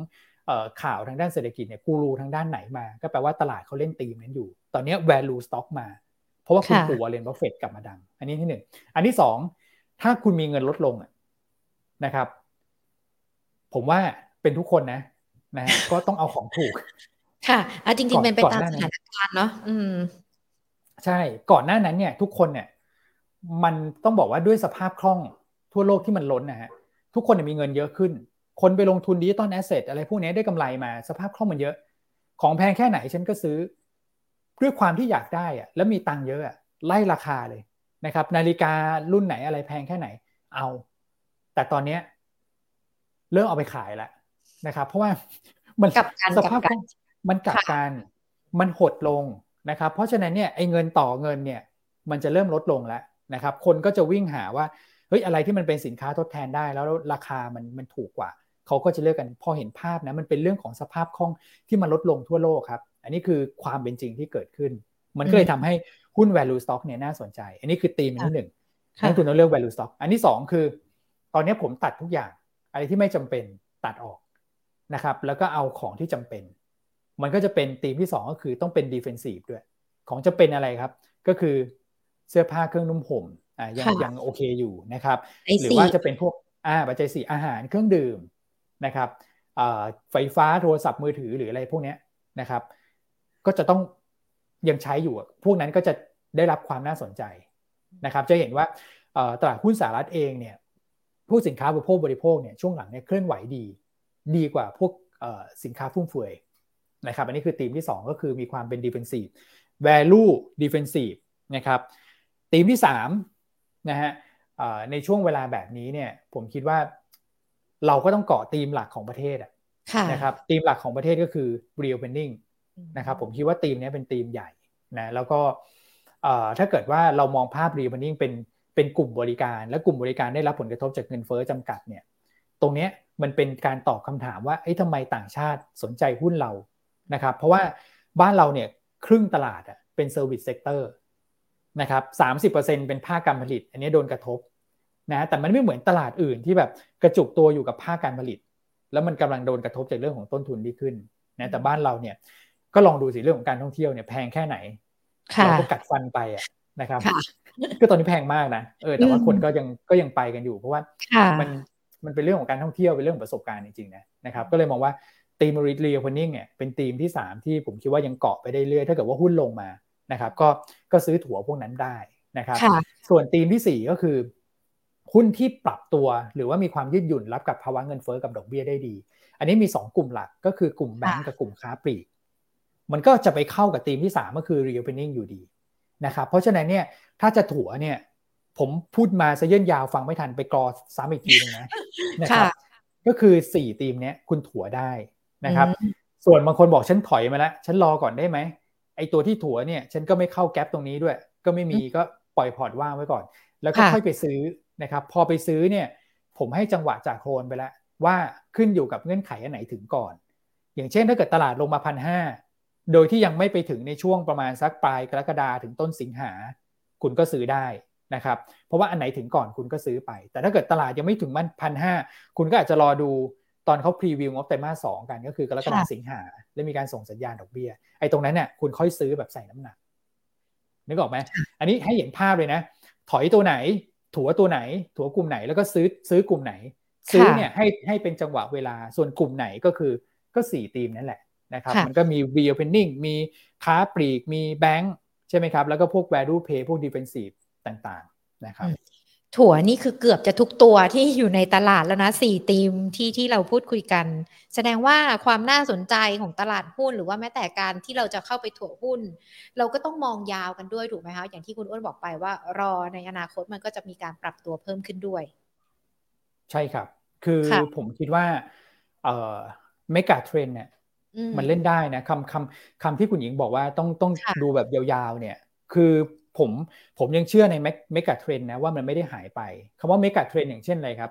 ข่าวทางด้านเศรษฐกิจเนี่ยกูรูทางด้านไหนมา ก็แปลว่าตลาดเขาเล่นตีมนั้นอยู่ ตอนนี้ value stock มา เพราะว่าคุณปู่วอร์เรนบัฟเฟตต์กลับมาดัง อันนี้ที่หนึ่งอันที่สองถ้าคุณมีเงินลดลงนะครับ ผมว่าเป็นทุกคนนะนะก็ต้องเอาของถูก ค่ะอะจริงๆเป็นไปตามสถานการณ์เนาะอืม ใช่ก่อนหน้านั้นเนี่ย ทุกคนเนี่ย มันต้องบอกว่าด้วยสภาพคล่องทั่วโลกที่มันล้นนะฮะทุกคนมีเงินเยอะขึ้น คนไปลงทุนดิจิตอลแอสเซทอะไรพวกนี้ได้กำไรมาสภาพคล่องมันเยอะ ของแพงแค่ไหนฉันก็ซื้อ ด้วยความที่อยากได้อะแล้วมีตังค์เยอะอะไล่ราคาเลยนะครับ นาฬิการุ่นไหนอะไรแพงแค่ไหนเอา แต่ตอนเนี้ยเริ่มเอาไปขายแล้วนะครับ เพราะว่ามันสภาพมันกลับกันมันหดลงนะครับ เพราะฉะนั้นเนี่ยไอ้เงินต่อเงินเนี่ย มันจะเริ่มลดลงแล้ว นะครับ คนก็จะวิ่งหาว่าเฮ้ยอะไรที่มันเป็นสินค้าทดแทนได้ แล้วราคามันมันถูกกว่า เขาก็จะเลือกกันพอเห็นภาพนะมันเป็นเรื่องของสภาพคล่องที่มันลดลงทั่วโลกครับ อันนี้คือความเป็นจริงที่เกิดขึ้น มันก็เลยทำให้หุ้น value stock เนี่ยน่าสนใจ อันนี้คือตีมที่หนึ่งนักทุนต้องเลือก value stock อันที่สองคือ ตอนนี้ผมตัดทุกอย่าง อะไรที่ไม่จำเป็นตัดออกนะครับ แล้วก็เอาของที่จำเป็น มันก็จะเป็นตีมที่สองก็คือต้องเป็น defensive ด้วย ของจะเป็นอะไรครับ ก็คือ เสื้อผ้าเครื่องนุ่มห่มอ่ายังยังโอเคอยู่นะครับ หรือว่าจะเป็นพวกอ่าปัจจัยสี่อาหารเครื่องดื่มนะครับไฟฟ้าโทรศัพท์มือถือหรืออะไรพวกนี้นะครับ ก็จะต้องยังใช้อยู่ พวกนั้นก็จะได้รับความน่าสนใจนะครับ จะเห็นว่าตลาดหุ้นสหรัฐเองเนี่ยผู้สินค้าบริโภคบริโภคเนี่ยช่วงหลังเนี่ยเคลื่อนไหวดี ดีกว่าพวกสินค้าฟุ่มเฟือยนะครับ อันนี้คือธีมที่ 2 ก็คือมีความเป็น defensive value defensive นะครับ ธีมที่3นะฮะในช่วงเวลาแบบนี้เนี่ย ผมคิดว่าเราก็ต้องเกาะธีมหลักของประเทศนะครับธีมหลักของประเทศก็คือ reopening นะครับผมคิดว่าธีมนี้เป็นธีมใหญ่นะแล้วก็ถ้าเกิดว่าเรามองภาพรีบันนิ่งเป็นเป็นกลุ่มบริการ และกลุ่มบริการได้รับผลกระทบจากเงินเฟ้อจำกัดเนี่ย ตรงนี้มันเป็นการตอบคำถามว่าไอ้ทำไมต่างชาติสนใจหุ้นเรานะครับ เพราะว่าบ้านเราเนี่ยครึ่งตลาดอะเป็นเซ นะครับสามสิบเปอร์เซ็นเป็นภาคการผลิต อันนี้โดนกระทบนะแต่มันไม่เหมือนตลาดอื่นที่แบบกระจุกตัวอยู่กับภาคการผลิต แล้วมันกำลังโดนกระทบจากเรื่องของต้นทุนที่ขึ้นนะแต่บ้านเราเนี่ยก็ลองดูสิเรื่องของการท่องเที่ยวเนี่ยแพงแค่ไหนเราก็กัดฟันไปอะนะครับก็ตอนนี้แพงมากนะเออแต่ว่าคนก็ยังก็ยังไปกันอยู่ เพราะว่ามันมันเป็นเรื่องของการท่องเที่ยวเป็นเรื่องประสบการณ์จริงๆนะนะครับก็เลยมองว่าตีมรีเรียพนิ่งเนี่ยเป็นตีมที่ 3 ที่ผมคิดว่ายังเกาะไปได้เรื่อยถ้าเกิดว่าหุ้นลงมา นะครับ ก็ก็ซื้อถั่วพวกนั้นได้นะครับ ส่วนธีมที่ 4 ก็คือ หุ้นที่ปรับตัวหรือว่ามีความยืดหยุ่นรับกับภาวะเงินเฟอ้อกับดอกเบี้ยได้ดี อันนี้มี 2 กลุ่มหลักก็คือกลุ่มแบงก์กับกลุ่มค้าปลีก มันก็จะไปเข้ากับธีมที่ 3 ก็คือ reopening อยู่ดีนะครับ เพราะฉะนั้นเนี่ยถ้าจะถั่วเนี่ยผมพูดมาซะเยินยาวฟังไม่ทันไปกรอซ้ำอีกทีนึงนะนะครับก็คือสี่ทีมเนี้ยคุณถั่วได้นะครับ ส่วนบางคนบอกฉันถอยมาแล้ว ฉันรอก่อนได้ไหม ไอตัวที่ถั่วเนี่ยฉันก็ไม่เข้าแก๊ปตรงนี้ด้วย ก็ไม่มีก็ปล่อยพอร์ตว่างไว้ก่อน แล้วก็ค่อยไปซื้อนะครับพอไปซื้อเนี่ยผมให้จังหวะจากโคลนไปแล้วว่าขึ้นอยู่กับเงื่อนไขอันไหนถึงก่อน อย่างเช่นถ้าเกิดตลาดลงมาพันห้าโดยที่ยังไม่ไปถึงในช่วงประมาณสักปลายกรกฎาถึงต้นสิงหา คุณก็ซื้อได้นะครับเพราะว่าอันไหนถึงก่อนคุณก็ซื้อไป แต่ถ้าเกิดตลาดยังไม่ถึงมันพันห้าคุณก็อาจจะรอดู ตอนเขาพรีวิวงบไตรมาสสองกันก็คือกรกฎาสิงหาและมีการส่งสัญญาณดอกเบี้ยไอ้ตรงนั้นเนี่ยคุณค่อยซื้อแบบใส่น้ำหนักนึกออกไหมอันนี้ให้เห็นภาพเลยนะ ถอยตัวไหน ถัวตัวไหน ถัวกลุ่มไหนแล้วก็ซื้อซื้อกลุ่มไหน ซื้อเนี่ยให้ให้เป็นจังหวะเวลาส่วนกลุ่มไหนก็คือก็สี่ทีมนั่นแหละนะครับมันก็มี reopening มีค้าปลีกมีแบงค์ใช่ไหมครับ แล้วก็พวก value pay พวก defensive ต่างๆนะครับ ถั่วนี่คือเกือบจะทุกตัวที่อยู่ในตลาดแล้วนะสี่ทีมที่ที่เราพูดคุยกัน แสดงว่าความน่าสนใจของตลาดหุ้น หรือว่าแม้แต่การที่เราจะเข้าไปถั่วหุ้น เราก็ต้องมองยาวกันด้วยถูกไหมคะอย่างที่คุณอ้วนบอกไปว่ารอในอนาคตมันก็จะมีการปรับตัวเพิ่มขึ้นด้วย ใช่ครับ คือผมคิดว่าเอ่อ megatrend เนี่ยมันเล่นได้นะคำคำคำที่คุณหญิงบอกว่าต้องต้องดูแบบยาวๆเนี่ย คือ ผมผมยังเชื่อใน megatrend นะว่ามันไม่ได้หายไปคำว่า megatrend อย่างเช่นอะไรครับ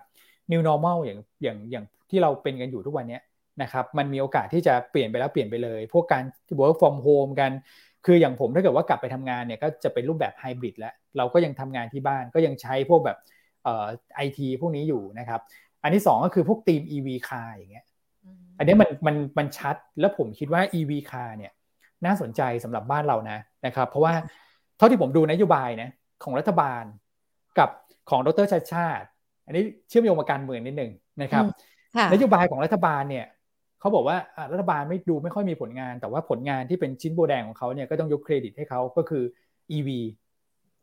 new normal อย่างอย่างอย่างที่เราเป็นกันอยู่ทุกวันนี้นะครับมันมีโอกาสที่จะเปลี่ยนไปแล้วเปลี่ยนไปเลย พวกการ work from home กัน คืออย่างผมถ้าเกิดว่ากลับไปทำงานเนี่ยก็จะเป็นรูปแบบไฮบริดแล้ว เราก็ยังทำงานที่บ้านก็ยังใช้พวกแบบเอ่อไอทีพวกนี้อยู่นะครับ อันที่ 2 ก็คือพวกทีม EV car อย่างเงี้ยอันนี้มันมันมันชัดแล้วผมคิดว่า EV car เนี่ยน่าสนใจสำหรับบ้านเรานะนะครับ เพราะว่า ท่าที่ผมดูนโยบายนะของรัฐบาลกับของดรชาชาติ อันนี้เชื่อมโยงมาการเมืองนิดหนึ่งนะครับนโยบายของรัฐบาลเนี่ยเขาบอกว่ารัฐบาลไม่ดูไม่ค่อยมีผลงาน แต่ว่าผลงานที่เป็นชิ้นโบแดงของเขาเนี่ยก็ต้องยกเครดิตให้เขาก็คือ EV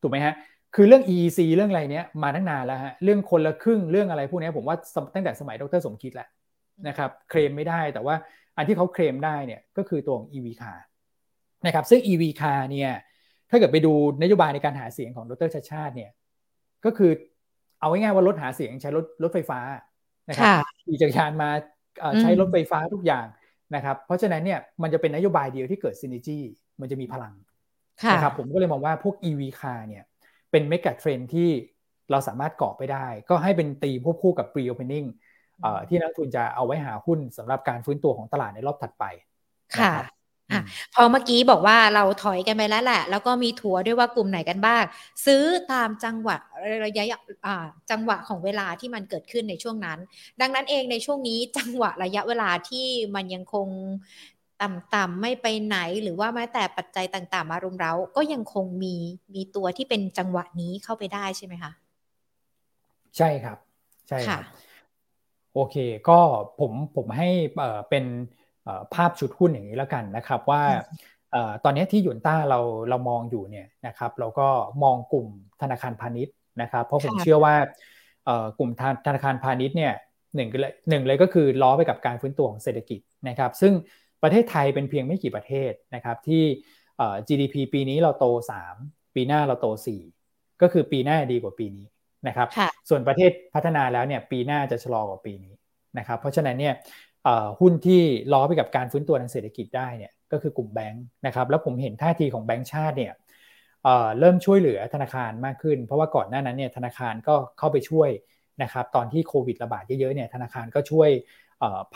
ถูกไหมฮะคือเรื่อง EEC เรื่องอะไรเนี้ยมาตั้งนานแล้วฮะเรื่องคนละครึ่งเรื่องอะไรพวกนี้ผมว่าตั้งแต่สมัยดรสมคิดแหละนะครับเคลมไม่ได้แต่ว่าอันที่เขาเคลมได้เนี่ยก็คือตัวของ EV car นะครับซึ่ง EV car เนี่ย ถ้าเกิดไปดูนโยบายในการหาเสียงของดรชาชาติเนี่ยก็คือเอาง่ายๆว่ารถหาเสียงใช้รถรถไฟฟ้านะครับขี่จักรยานมาใช้รถไฟฟ้าทุกอย่างนะครับ เพราะฉะนั้นเนี่ยมันจะเป็นนโยบายเดียวที่เกิดซินเนจีมันจะมีพลังนะครับผมก็เลยมองว่าพวก EV car เนี่ยเป็นเมกะเทรนที่เราสามารถเกาะไปได้ ก็ให้เป็นตีมควบคู่กับ pre opening ที่นักทุนจะเอาไว้หาหุ้นสำหรับการฟื้นตัวของตลาดในรอบถัดไปค่ะ อะพอเมื่อกี้บอกว่าเราถอยกันไปแล้วแหละ แล้วก็มีถัวด้วยว่ากลุ่มไหนกันบ้าง ซื้อตามจังหวะระยะอ่าจังหวะของเวลาที่มันเกิดขึ้นในช่วงนั้น ดังนั้นเองในช่วงนี้จังหวะระยะเวลาที่มันยังคงต่ำๆไม่ไปไหนหรือว่าแม้แต่ปัจจัยต่างๆ มารุมเร้าก็ยังคงมีมีตัวที่เป็นจังหวะนี้เข้าไปได้ใช่ไหมคะ ใช่ครับ ใช่ครับ โอเค ก็ผมผมให้เป็น ภาพชุดหุ้นอย่างนี้แล้วกันนะครับว่าตอนนี้ที่ยุนต้าเราเรามองอยู่เนี่ยนะครับเราก็มองกลุ่มธนาคารพาณิชย์นะครับ เพราะผมเชื่อว่ากลุ่มธนาคารพาณิชย์เนี่ยหนึ่งหนึ่งเลยก็คือล้อไปกับการฟื้นตัวของเศรษฐกิจนะครับ ซึ่งประเทศไทยเป็นเพียงไม่กี่ประเทศนะครับที่ GDP ปีนี้เราโต 3 ปีหน้าเราโต 4 ก็คือปีหน้าดีกว่าปีนี้นะครับ ส่วนประเทศพัฒนาแล้วเนี่ยปีหน้าจะชะลอกว่าปีนี้นะครับ เพราะฉะนั้นเนี่ย หุ้นที่ล้อไปกับการฟื้นตัวทางเศรษฐกิจได้เนี่ยก็คือกลุ่มแบงค์นะครับแล้วผมเห็นท่าทีของแบงค์ชาติเนี่ยเริ่มช่วยเหลือธนาคารมากขึ้น เพราะว่าก่อนหน้านั้นเนี่ยธนาคารก็เข้าไปช่วยนะครับตอนที่โควิดระบาดเยอะๆเนี่ยธนาคารก็ช่วย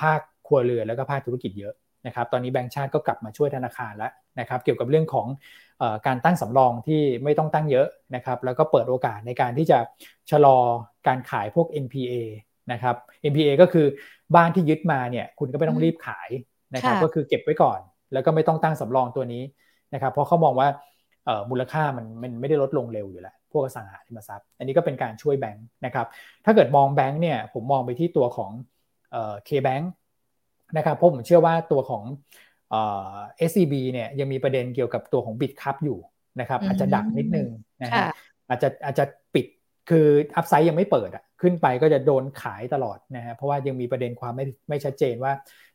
ภาคครัวเรือนแล้วก็ภาคธุรกิจเยอะนะครับตอนนี้แบงค์ชาติก็กลับมาช่วยธนาคารแล้วนะครับเกี่ยวกับเรื่องของการตั้งสำรองที่ไม่ต้องตั้งเยอะนะครับแล้วก็เปิดโอกาสในการที่จะชะลอการขายพวก NPA นะครับ NPA ก็คือบ้านที่ยึดมาเนี่ยคุณก็ไม่ต้องรีบขายนะครับก็คือเก็บไว้ก่อน แล้วก็ไม่ต้องตั้งสำรองตัวนี้นะครับเพราะเขามองว่ามูลค่ามันมันไม่ได้ลดลงเร็วอยู่แล้ว พวกอสังหาริมทรัพย์ อันนี้ก็เป็นการช่วยแบงค์นะครับถ้าเกิดมองแบงค์เนี่ยผมมองไปที่ตัวของ K-Bank นะครับเพราะผมเชื่อว่าตัวของเอ่อ SCB เนี่ยยังมีประเด็นเกี่ยวกับตัวของ Bitkub อยู่นะครับอาจจะดักนิดนึงนะฮะอาจจะอาจจะปิด คือ upside ยังไม่เปิดอะขึ้นไปก็จะโดนขายตลอดนะฮะเพราะว่ายังมีประเด็นความไม่ไม่ชัดเจนว่า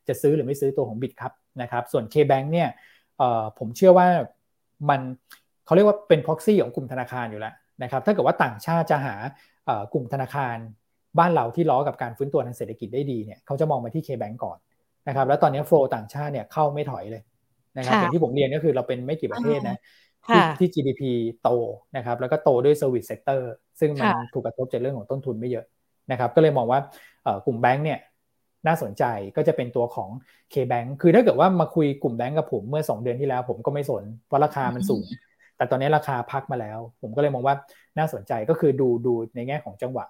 จะซื้อหรือไม่ซื้อตัวของ Bitkub นะครับส่วน K-Bank เนี่ยเอ่อผมเชื่อว่ามันเขาเรียกว่าเป็น proxy ของกลุ่มธนาคารอยู่แล้วนะครับถ้าเกิดว่าต่างชาติจะหากลุ่มธนาคารบ้านเราที่ล้อกับการฟื้นตัวทางเศรษฐกิจได้ดีเนี่ยเขาจะมองมาที่ K-Bank ก่อนนะครับแล้วตอนนี้ flow ต่างชาติเนี่ยเข้าไม่ถอยเลยนะครับอย่างที่ผมเรียนก็คือเราเป็นไม่กี่ประเทศนะ ที่ที่ GDP โตนะครับแล้วก็โตด้วย Service Sector ซึ่งมันถูกกระทบจากเรื่องของต้นทุนไม่เยอะนะครับก็เลยมองว่ากลุ่มแบงก์เนี่ยน่าสนใจก็จะเป็นตัวของ K-Bank คือถ้าเกิดว่ามาคุยกลุ่มแบงก์กับผมเมื่อ 2 เดือนที่แล้ว ผมก็ไม่สนเพราะราคามันสูง แต่ตอนนี้ราคาพักมาแล้ว ผมก็เลยมองว่าน่าสนใจก็คือดูดูในแง่ของจังหวะ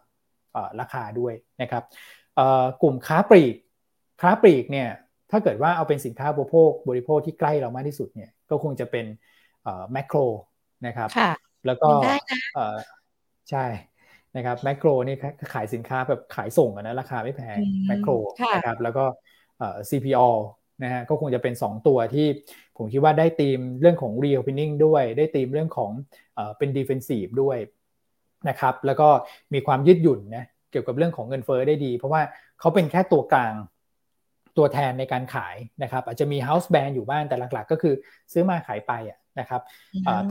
ราคาด้วยนะครับกลุ่มค้าปลีกค้าปลีกเนี่ยถ้าเกิดว่าเอาเป็นสินค้าบริโภคบริโภคที่ใกล้เรามากที่สุดเนี่ยก็คงจะเป็น แมคโครนะครับแล้วก็ใช่นะครับแมคโครนี่ขายสินค้าแบบขายส่งนะราคาไม่แพงแมคโครนะครับแล้วก็ CPO นะฮะก็คงจะเป็น 2 ตัวที่ผมคิดว่าได้ธีมเรื่องของ reopening ด้วย ได้ธีมเรื่องของเป็น defensive ด้วยนะครับแล้วก็มีความยืดหยุ่นนะเกี่ยวกับเรื่องของเงินเฟอ้อได้ดี เพราะว่าเขาเป็นแค่ตัวกลางตัวแทนในการขายนะครับอาจจะมี house band อยู่บ้างแต่หลักๆ ก็คือซื้อมาขายไปอะ นะครับ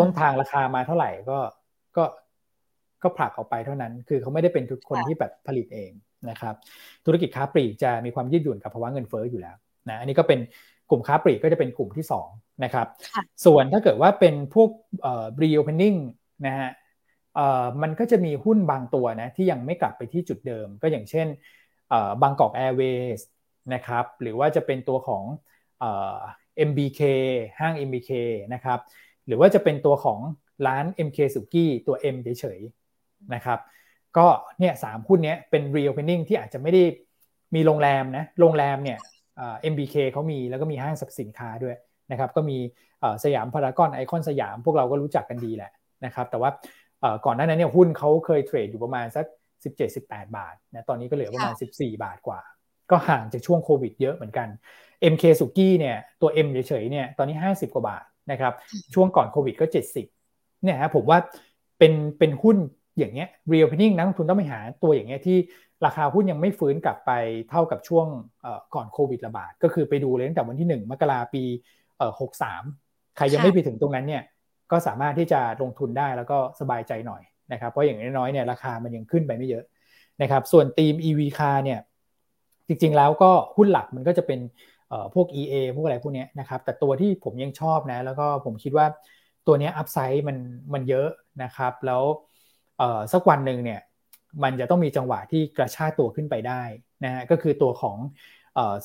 ต้นทางราคามาเท่าไหร่ก็ก็ก็ผลักออกไปเท่านั้น คือเขาไม่ได้เป็นทุกคนที่แบบผลิตเองนะครับ ธุรกิจค้าปลีกจะมีความยืดหยุ่นกับภาวะเงินเฟ้ออยู่แล้วนะอันนี้ก็เป็นกลุ่มค้าปลีกก็จะเป็นกลุ่มที่2นะครับส่วนถ้าเกิดว่าเป็นพวกเอ่อ reopening นะฮะเอ่อมันก็จะมีหุ้นบางตัวนะที่ยังไม่กลับไปที่จุดเดิม ก็อย่างเช่นเอ่อบางกอกแอร์เวย์สนะครับหรือว่าจะเป็นตัวของเอ่อ MBK ห้าง MBK นะครับหรือว่าจะเป็นตัวของร้าน MK สุกี้ตัว M เฉยๆนะครับก็เนี่ยสามหุ้นนี้เป็น reopening ที่อาจจะไม่ได้มีโรงแรมนะโรงแรมเนี่ย MBK เขามีแล้วก็มีห้างสรรพสินค้าด้วยนะครับก็มีสยามพารากอนไอคอนสยามพวกเราก็รู้จักกันดีแหละนะครับแต่ว่าก่อนหน้านั้นเนี่ยหุ้นเขาเคยเทรดอยู่ประมาณสัก 17-18 บาทนะตอนนี้ก็เหลือประมาณ 14 บาทกว่า ก็ห่างจากช่วงโควิดเยอะเหมือนกัน MK สุกี้เนี่ยตัว M เฉยๆเนี่ยตอนนี้ 50 กว่าบาทนะครับช่วงก่อนโควิดก็ 70เนี่ยฮะผมว่าเป็นเป็นหุ้นอย่างเงี้ย reopening นักลงทุนต้องไปหาตัวอย่างเงี้ยที่ราคาหุ้นยังไม่ฟื้นกลับไปเท่ากับช่วงก่อนโควิดระบาด ก็คือไปดูเลยตั้งแต่วันที่ 1 มกราปี63ใครยังไม่ไปถึงตรงนั้นเนี่ยก็สามารถที่จะลงทุนได้แล้วก็สบายใจหน่อยนะครับ เพราะอย่างน้อยๆเนี่ยราคามันยังขึ้นไปไม่เยอะนะครับ ส่วนทีม EV car เนี่ยจริงๆแล้วก็หุ้นหลักมันก็จะเป็น พวก EA พวกอะไรพวกนี้นะครับ แต่ตัวที่ผมยังชอบนะ แล้วก็ผมคิดว่าตัวนี้อัพไซด์มันมันเยอะนะครับ แล้วสักวันหนึ่งเนี่ยมันจะต้องมีจังหวะที่กระชากตัวขึ้นไปได้นะฮะก็คือตัวของ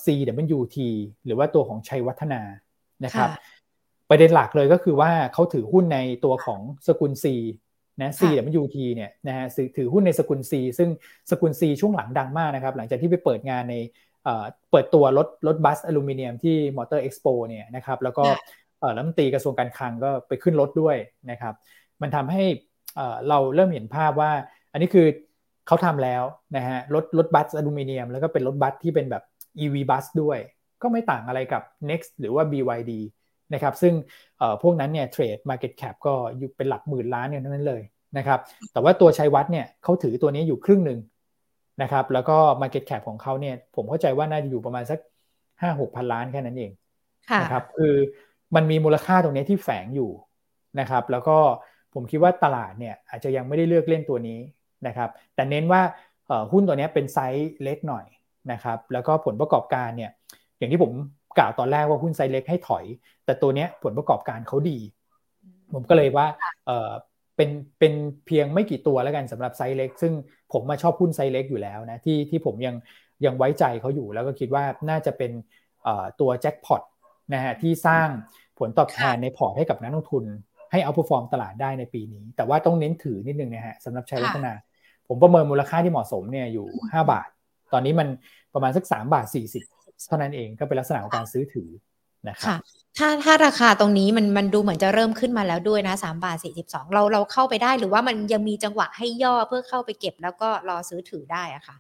CWT หรือว่าตัวของชัยวัฒนานะครับ ประเด็นหลักเลยก็คือว่าเขาถือหุ้นในตัวของสกุล C นะ CWT เนี่ยนะฮะถือหุ้นในสกุล C ซึ่งสกุล C ช่วงหลังดังมากนะครับ หลังจากที่ไปเปิดงานใน เปิดตัวรถรถบัสอลูมิเนียมที่ Motor Expo เนี่ยนะครับแล้วก็รัฐมนตรีกระทรวงการคลังก็ไปขึ้นรถด้วยนะครับ มันทำให้เราเริ่มเห็นภาพว่า อันนี้คือเขาทำแล้วนะฮะรถรถบัสอลูมิเนียม แล้วก็เป็นรถบัสที่เป็นแบบ EV บัสด้วย ก็ไม่ต่างอะไรกับ Next หรือว่า BYD นะครับซึ่งพวกนั้นเนี่ยเทรด Market Cap ก็อยู่เป็นหลักหมื่นล้านเนี่ยนั้นเลยนะครับแต่ว่าตัวชัยวัฒน์เนี่ยเขาถือตัวนี้อยู่ครึ่งหนึ่ง นะครับแล้วก็ Market Cap ของเขาเนี่ยผมเข้าใจว่าน่าจะอยู่ประมาณสักห้าหกพันล้านแค่นั้นเองนะครับคือมันมีมูลค่าตรงนี้ที่แฝงอยู่นะครับแล้วก็ผมคิดว่าตลาดเนี่ยอาจจะยังไม่ได้เลือกเล่นตัวนี้นะครับแต่เน้นว่าหุ้นตัวนี้เป็นไซส์เล็กหน่อยนะครับแล้วก็ผลประกอบการเนี่ยอย่างที่ผมกล่าวตอนแรกว่าหุ้นไซส์เล็กให้ถอย แต่ตัวนี้ผลประกอบการเขาดี ผมก็เลยว่า เป็นเป็นเพียงไม่กี่ตัวแล้วกันสำหรับไซส์เล็ก ซึ่งผมมาชอบหุ้นไซส์เล็กอยู่แล้วนะที่ที่ผมยังยังไว้ใจเขาอยู่แล้วก็คิดว่าน่าจะเป็นตัวแจ็คพอตนะฮะที่สร้างผลตอบแทนในพอร์ตให้กับนักลงทุน ให้เอาผู้ฟอร์มตลาดได้ในปีนี้ แต่ว่าต้องเน้นถือนิดนึงนะฮะสำหรับชัยวัฒนา ผมประเมินมูลค่าที่เหมาะสมเนี่ยอยู่ 5 บาท ตอนนี้มันประมาณสัก3บาท40 เท่านั้นเองก็เป็นลักษณะของการซื้อถือ นะครับถ้าถ้าราคาตรงนี้มันมันดูเหมือนจะเริ่มขึ้นมาแล้วด้วยนะสามบาทสี่สิบสองเราเราเข้าไปได้หรือว่ามันยังมีจังหวะให้ย่อเพื่อเข้าไปเก็บแล้วก็รอซื้อถือได้อะค่ะ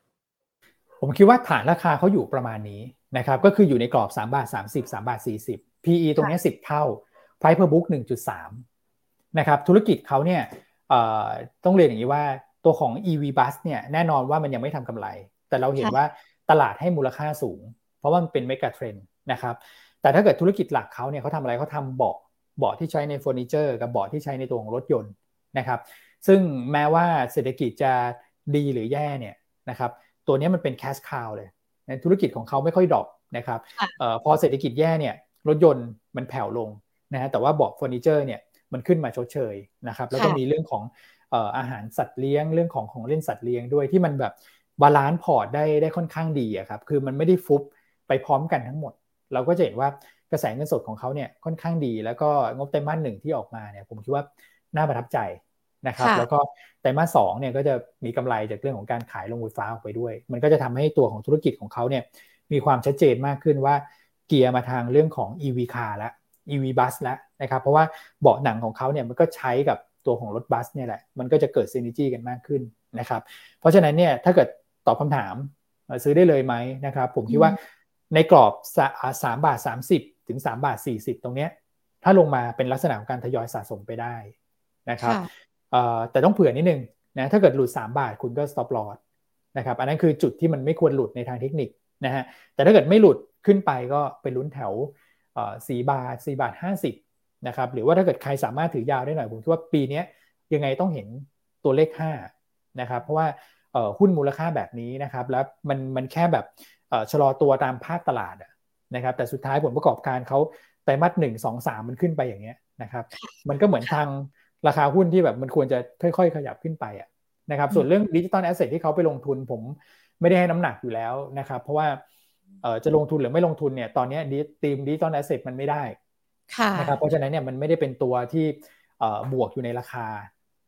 ผมคิดว่าฐานราคาเขาอยู่ประมาณนี้นะครับ ก็คืออยู่ในกรอบ 3 บาท 30 3 บาท 40 PE ตรงนี้ 10 เท่า Price per book 1.3 นะครับ ธุรกิจเขาเนี่ยต้องเรียนอย่างนี้ว่าตัวของ EV bus เนี่ยแน่นอนว่ามันยังไม่ทำกำไร แต่เราเห็นว่าตลาดให้มูลค่าสูง เพราะว่ามันเป็น megatrend นะครับ แต่ถ้าเกิดธุรกิจหลักเขาเนี่ยเขาทำอะไรเขาทำเบาะเบาะที่ใช้ในเฟอร์นิเจอร์กับเบาะที่ใช้ในตัวของรถยนต์นะครับ ซึ่งแม้ว่าเศรษฐกิจจะดีหรือแย่เนี่ยนะครับตัวนี้มันเป็น cash cow เลยธุรกิจของเขาไม่ค่อย drop นะครับเออพอเศรษฐกิจแย่เนี่ยรถยนต์มันแผ่วลงนะฮะแต่ว่าเบาะเฟอร์นิเจอร์เนี่ยมันขึ้นมาชดเชยนะครับแล้วก็มีเรื่องของอาหารสัตว์เลี้ยงเรื่องของของเล่นสัตว์เลี้ยงด้วยที่มันแบบ balance port ได้ได้ค่อนข้างดีอะครับคือมันไม่ได้ฟุบไปพร้อมกันทั้งหมด เราก็จะเห็นว่ากระแสเงินสดของเขาเนี่ยค่อนข้างดี แล้วก็งบไตรมาสหนึ่งที่ออกมาเนี่ยผมคิดว่าน่าประทับใจนะครับแล้วก็ไตรมาสสองเนี่ยก็จะมีกำไรจากเรื่องของการขายลงไฟฟ้าออกไปด้วย มันก็จะทำให้ตัวของธุรกิจของเขาเนี่ยมีความชัดเจนมากขึ้นว่าเกียร์มาทางเรื่องของ EV car แล้ว EV bus แล้วนะครับเพราะว่าเบาะหนังของเขาเนี่ยมันก็ใช้กับตัวของรถบัสเนี่ยแหละมันก็จะเกิดซีนิจี้กันมากขึ้นนะครับเพราะฉะนั้นเนี่ยถ้าเกิดตอบคำถามซื้อได้เลยไหมนะครับผมคิดว่า ในกรอบสามบาทสามสิบถึงสามบาทสี่สิบตรงเนี้ยถ้าลงมาเป็นลักษณะของการทยอยสะสมไปได้นะครับแต่ต้องเผื่อนิดนึงนะถ้าเกิดหลุด 3 บาทคุณก็ stop loss นะครับอันนั้นคือจุดที่มันไม่ควรหลุดในทางเทคนิคนะฮะแต่ถ้าเกิดไม่หลุดขึ้นไปก็ไปลุ้นแถวสี่บาทสี่บาทห้าสิบนะครับหรือว่าถ้าเกิดใครสามารถถือยาวได้หน่อยผมคิดว่าปีนี้ยังไงต้องเห็นตัวเลข5นะครับเพราะว่าหุ้นมูลค่าแบบนี้นะครับแล้วมันมันแค่แบบ ชะลอตัวตามภาคตลาดนะครับ แต่สุดท้ายผลประกอบการเขาไตรมาสหนึ่งสองสามมันขึ้นไปอย่างเงี้ยนะครับ มันก็เหมือนทางราคาหุ้นที่แบบมันควรจะค่อยๆ ขยับขึ้นไปอะนะครับ ส่วนเรื่อง digital asset ที่เขาไปลงทุนผมไม่ได้ให้น้ำหนักอยู่แล้วนะครับ เพราะว่าจะลงทุนหรือไม่ลงทุนเนี่ยตอนนี้ theme digital asset มันไม่ได้นะครับเพราะฉะนั้นเนี่ยมันไม่ได้เป็นตัวที่บวกอยู่ในราคา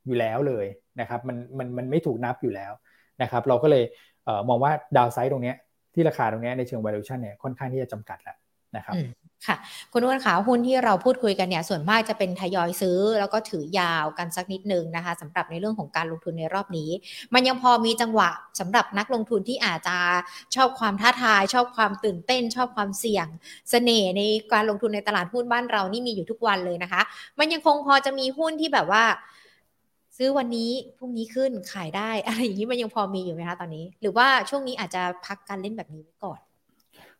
อยู่แล้วเลยนะครับมันมันมันไม่ถูกนับอยู่แล้วนะครับ เราก็เลยมองว่า downside ตรงนี้ ที่ราคาตรงนี้ในเชิง valuation เนี่ยค่อนข้างที่จะจำกัดแล้วนะครับค่ะคุณอ้วนขาหุ้นที่เราพูดคุยกันเนี่ยส่วนมากจะเป็นทยอยซื้อ แล้วก็ถือยาวกันสักนิดนึงนะคะสำหรับในเรื่องของการลงทุนในรอบนี้ มันยังพอมีจังหวะสำหรับนักลงทุนที่อาจจะชอบความท้าทาย ชอบความตื่นเต้น ชอบความเสี่ยงสเสน่ห์ในการลงทุนในตลาดหุ้นบ้านเรานี่มีอยู่ทุกวันเลยนะคะ มันยังคงพอจะมีหุ้นที่แบบว่า ซื้อวันนี้พรุ่งนี้ขึ้นขายได้อะไรอย่างนี้มันยังพอมีอยู่ไหมคะตอนนี้ หรือว่าช่วงนี้อาจจะพักการเล่นแบบนี้ไว้ก่อน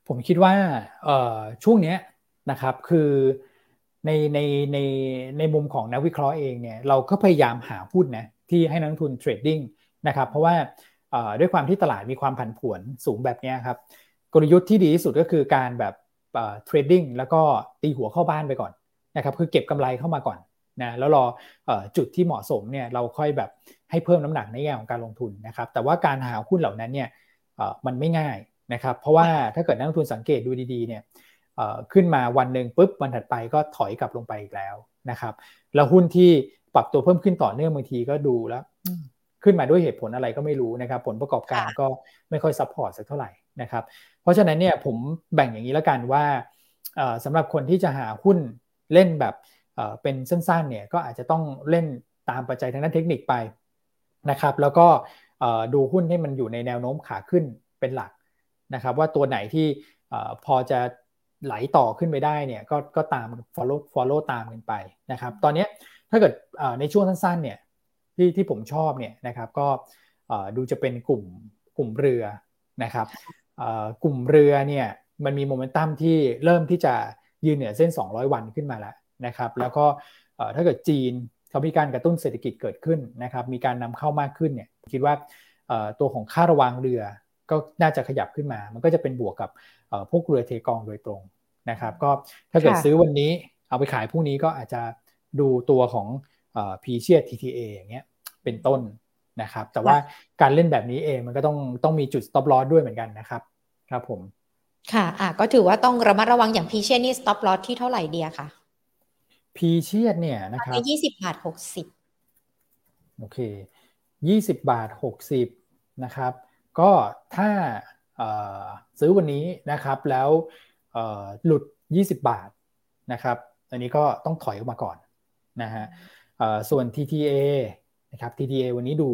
ผมคิดว่าช่วงนี้นะครับคือในในในในมุมของนักวิเคราะห์เองเนี่ยเราก็พยายามหาหุ้นนะที่ให้นักทุนเทรดดิ้งนะครับเพราะว่าด้วยความที่ตลาดมีความผันผวนสูงแบบนี้ครับกลยุทธ์ที่ดีที่สุดก็คือการแบบเทรดดิ้งแล้วก็ตีหัวเข้าบ้านไปก่อนนะครับคือเก็บกำไรเข้ามาก่อน นะแล้วรอจุดที่เหมาะสมเนี่ยเราค่อยแบบให้เพิ่มน้ำหนักในแง่ของการลงทุนนะครับแต่ว่าการหาหุ้นเหล่านั้นเนี่ยมันไม่ง่ายนะครับเพราะว่าถ้าเกิดนักลงทุนสังเกตดูดีๆเนี่ยขึ้นมาวันหนึ่งปุ๊บวันถัดไปก็ถอยกลับลงไปอีกแล้วนะครับแล้วหุ้นที่ปรับตัวเพิ่มขึ้นต่อเนื่องบางทีก็ดูแล้วขึ้นมาด้วยเหตุผลอะไรก็ไม่รู้นะครับ ผลประกอบการก็ไม่ค่อย support สักเท่าไหร่นะครับเพราะฉะนั้นเนี่ยผมแบ่งอย่างนี้แล้วกันว่าสำหรับคนที่จะหาหุ้นเล่นแบบ เป็นสั้นๆเนี่ยก็อาจจะต้องเล่นตามปัจจัยทางด้านเทคนิคไปนะครับแล้วก็ดูหุ้นให้มันอยู่ในแนวโน้มขาขึ้นเป็นหลักนะครับว่าตัวไหนที่พอจะไหลต่อขึ้นไปได้เนี่ยก็ก็ตาม follow follow ตามกันไปนะครับตอนนี้ถ้าเกิดในช่วงสั้นๆเนี่ยที่ที่ผมชอบเนี่ยนะครับก็ดูจะเป็นกลุ่มกลุ่มเรือนะครับกลุ่มเรือเนี่ยมันมีโมเมนตัมที่เริ่มที่จะยืนเหนือเส้น 200 วันขึ้นมาแล้ว นะครับแล้วก็ถ้าเกิดจีนเขามีการกระตุ้นเศรษฐกิจเกิดขึ้นนะครับมีการนำเข้ามากขึ้นเนี่ยคิดว่าตัวของค่าระวางเรือก็น่าจะขยับขึ้นมา มันก็จะเป็นบวกกับพวกเรือเทกองโดยตรงนะครับก็ถ้าเกิดซื้อวันนี้เอาไปขายพรุ่งนี้ก็อาจจะดูตัวของพีเชีย TTA อย่างเงี้ยเป็นต้นนะครับแต่ว่าการเล่นแบบนี้เองมันก็ต้องต้องมีจุด stop loss ด้วยเหมือนกันนะครับครับผมค่ะอะก็ถือว่าต้องระมัดระวังอย่างพีเชียนี่ stop loss ที่เท่าไหร่เดียค่ะ พีเชียเนี่ยนะครับยี่สิบบาทหกสิบโอเคยี่สิบบาทหกสิบนะครับ ก็ถ้าซื้อวันนี้นะครับแล้วหลุด 20 บาทนะครับ อันนี้ก็ต้องถอยออกมาก่อนนะฮะส่วน TTA นะครับ TTA วันนี้ดู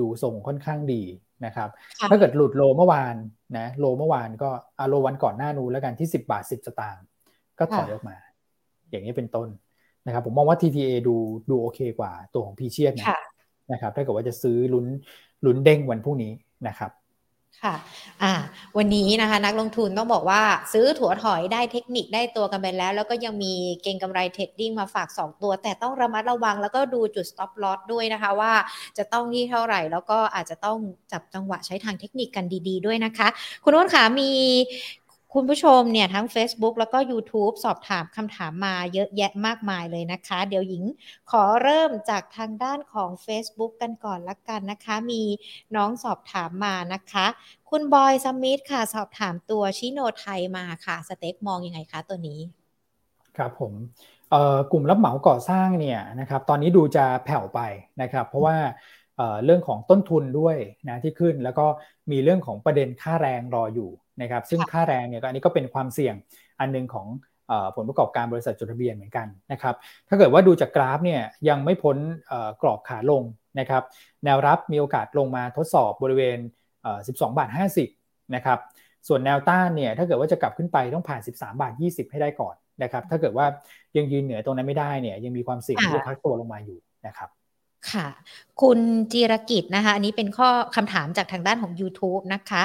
ดูส่งค่อนข้างดีนะครับ ถ้าเกิดหลุดโลเมื่อวานนะโลเมื่อวานก็อโลวันก่อนหน้านู้นแล้วกันที่ 10 บาท 10 สตางค์ก็ก็ถอยออกมา อย่างนี้เป็นต้น นะครับผมมองว่า TTA ดูดูโอเคกว่าตัวของพีเชียนะนะครับถ้าเกิดว่าจะซื้อลุ้นลุ้นเด้งวันพรุ่งนี้นะครับค่ะอ่าวันนี้นะคะนักลงทุนต้องบอกว่าซื้อถั่วถอยได้เทคนิคได้ตัวกันไปแล้ว แล้วก็ยังมีเก่งกำไรเทรดดิ้งมาฝาก 2 ตัว แต่ต้องระมัดระวังแล้วก็ดูจุด stop loss ด้วยนะคะว่าจะต้องที่เท่าไหร่ แล้วก็อาจจะต้องจับจังหวะใช้ทางเทคนิคกันดี ๆ ด้วยนะคะ คุณอ้นขามี คุณผู้ชมเนี่ยทั้ง Facebook แล้วก็ YouTube สอบถามคำถามมาเยอะแยะมากมายเลยนะคะ เดี๋ยวหญิงขอเริ่มจากทางด้านของ Facebook กันก่อนละกันนะคะ มีน้องสอบถามมานะคะ คุณบอยสมิธค่ะสอบถามตัวชิโนไทยมาค่ะ สเต็กมองยังไงคะตัวนี้ ครับผมกลุ่มรับเหมาก่อสร้างเนี่ยนะครับตอนนี้ดูจะแผ่วไปนะครับ เพราะว่าเรื่องของต้นทุนด้วยนะที่ขึ้นแล้วก็มีเรื่องของประเด็นค่าแรงรออยู่ นะครับซึ่งค่าแรงเนี่ยอันนี้ก็เป็นความเสี่ยงอันนึงของผลประกอบการบริษัทจดทะเบียนเหมือนกันนะครับถ้าเกิดว่าดูจากกราฟเนี่ยยังไม่พ้นกรอบขาลงนะครับแนวรับมีโอกาสลงมาทดสอบบริเวณ 12 บาท 50นะครับส่วนแนวต้านเนี่ยถ้าเกิดว่าจะกลับขึ้นไปต้องผ่าน 13 บาท 20 ให้ได้ก่อนนะครับถ้าเกิดว่ายังยืนเหนือตรงนั้นไม่ได้เนี่ยยังมีความเสี่ยงที่จะพักตัวลงมาอยู่นะครับ ค่ะ คุณจีรกิจนะคะ อันนี้เป็นข้อคำถามจากทางด้านของ YouTube นะคะ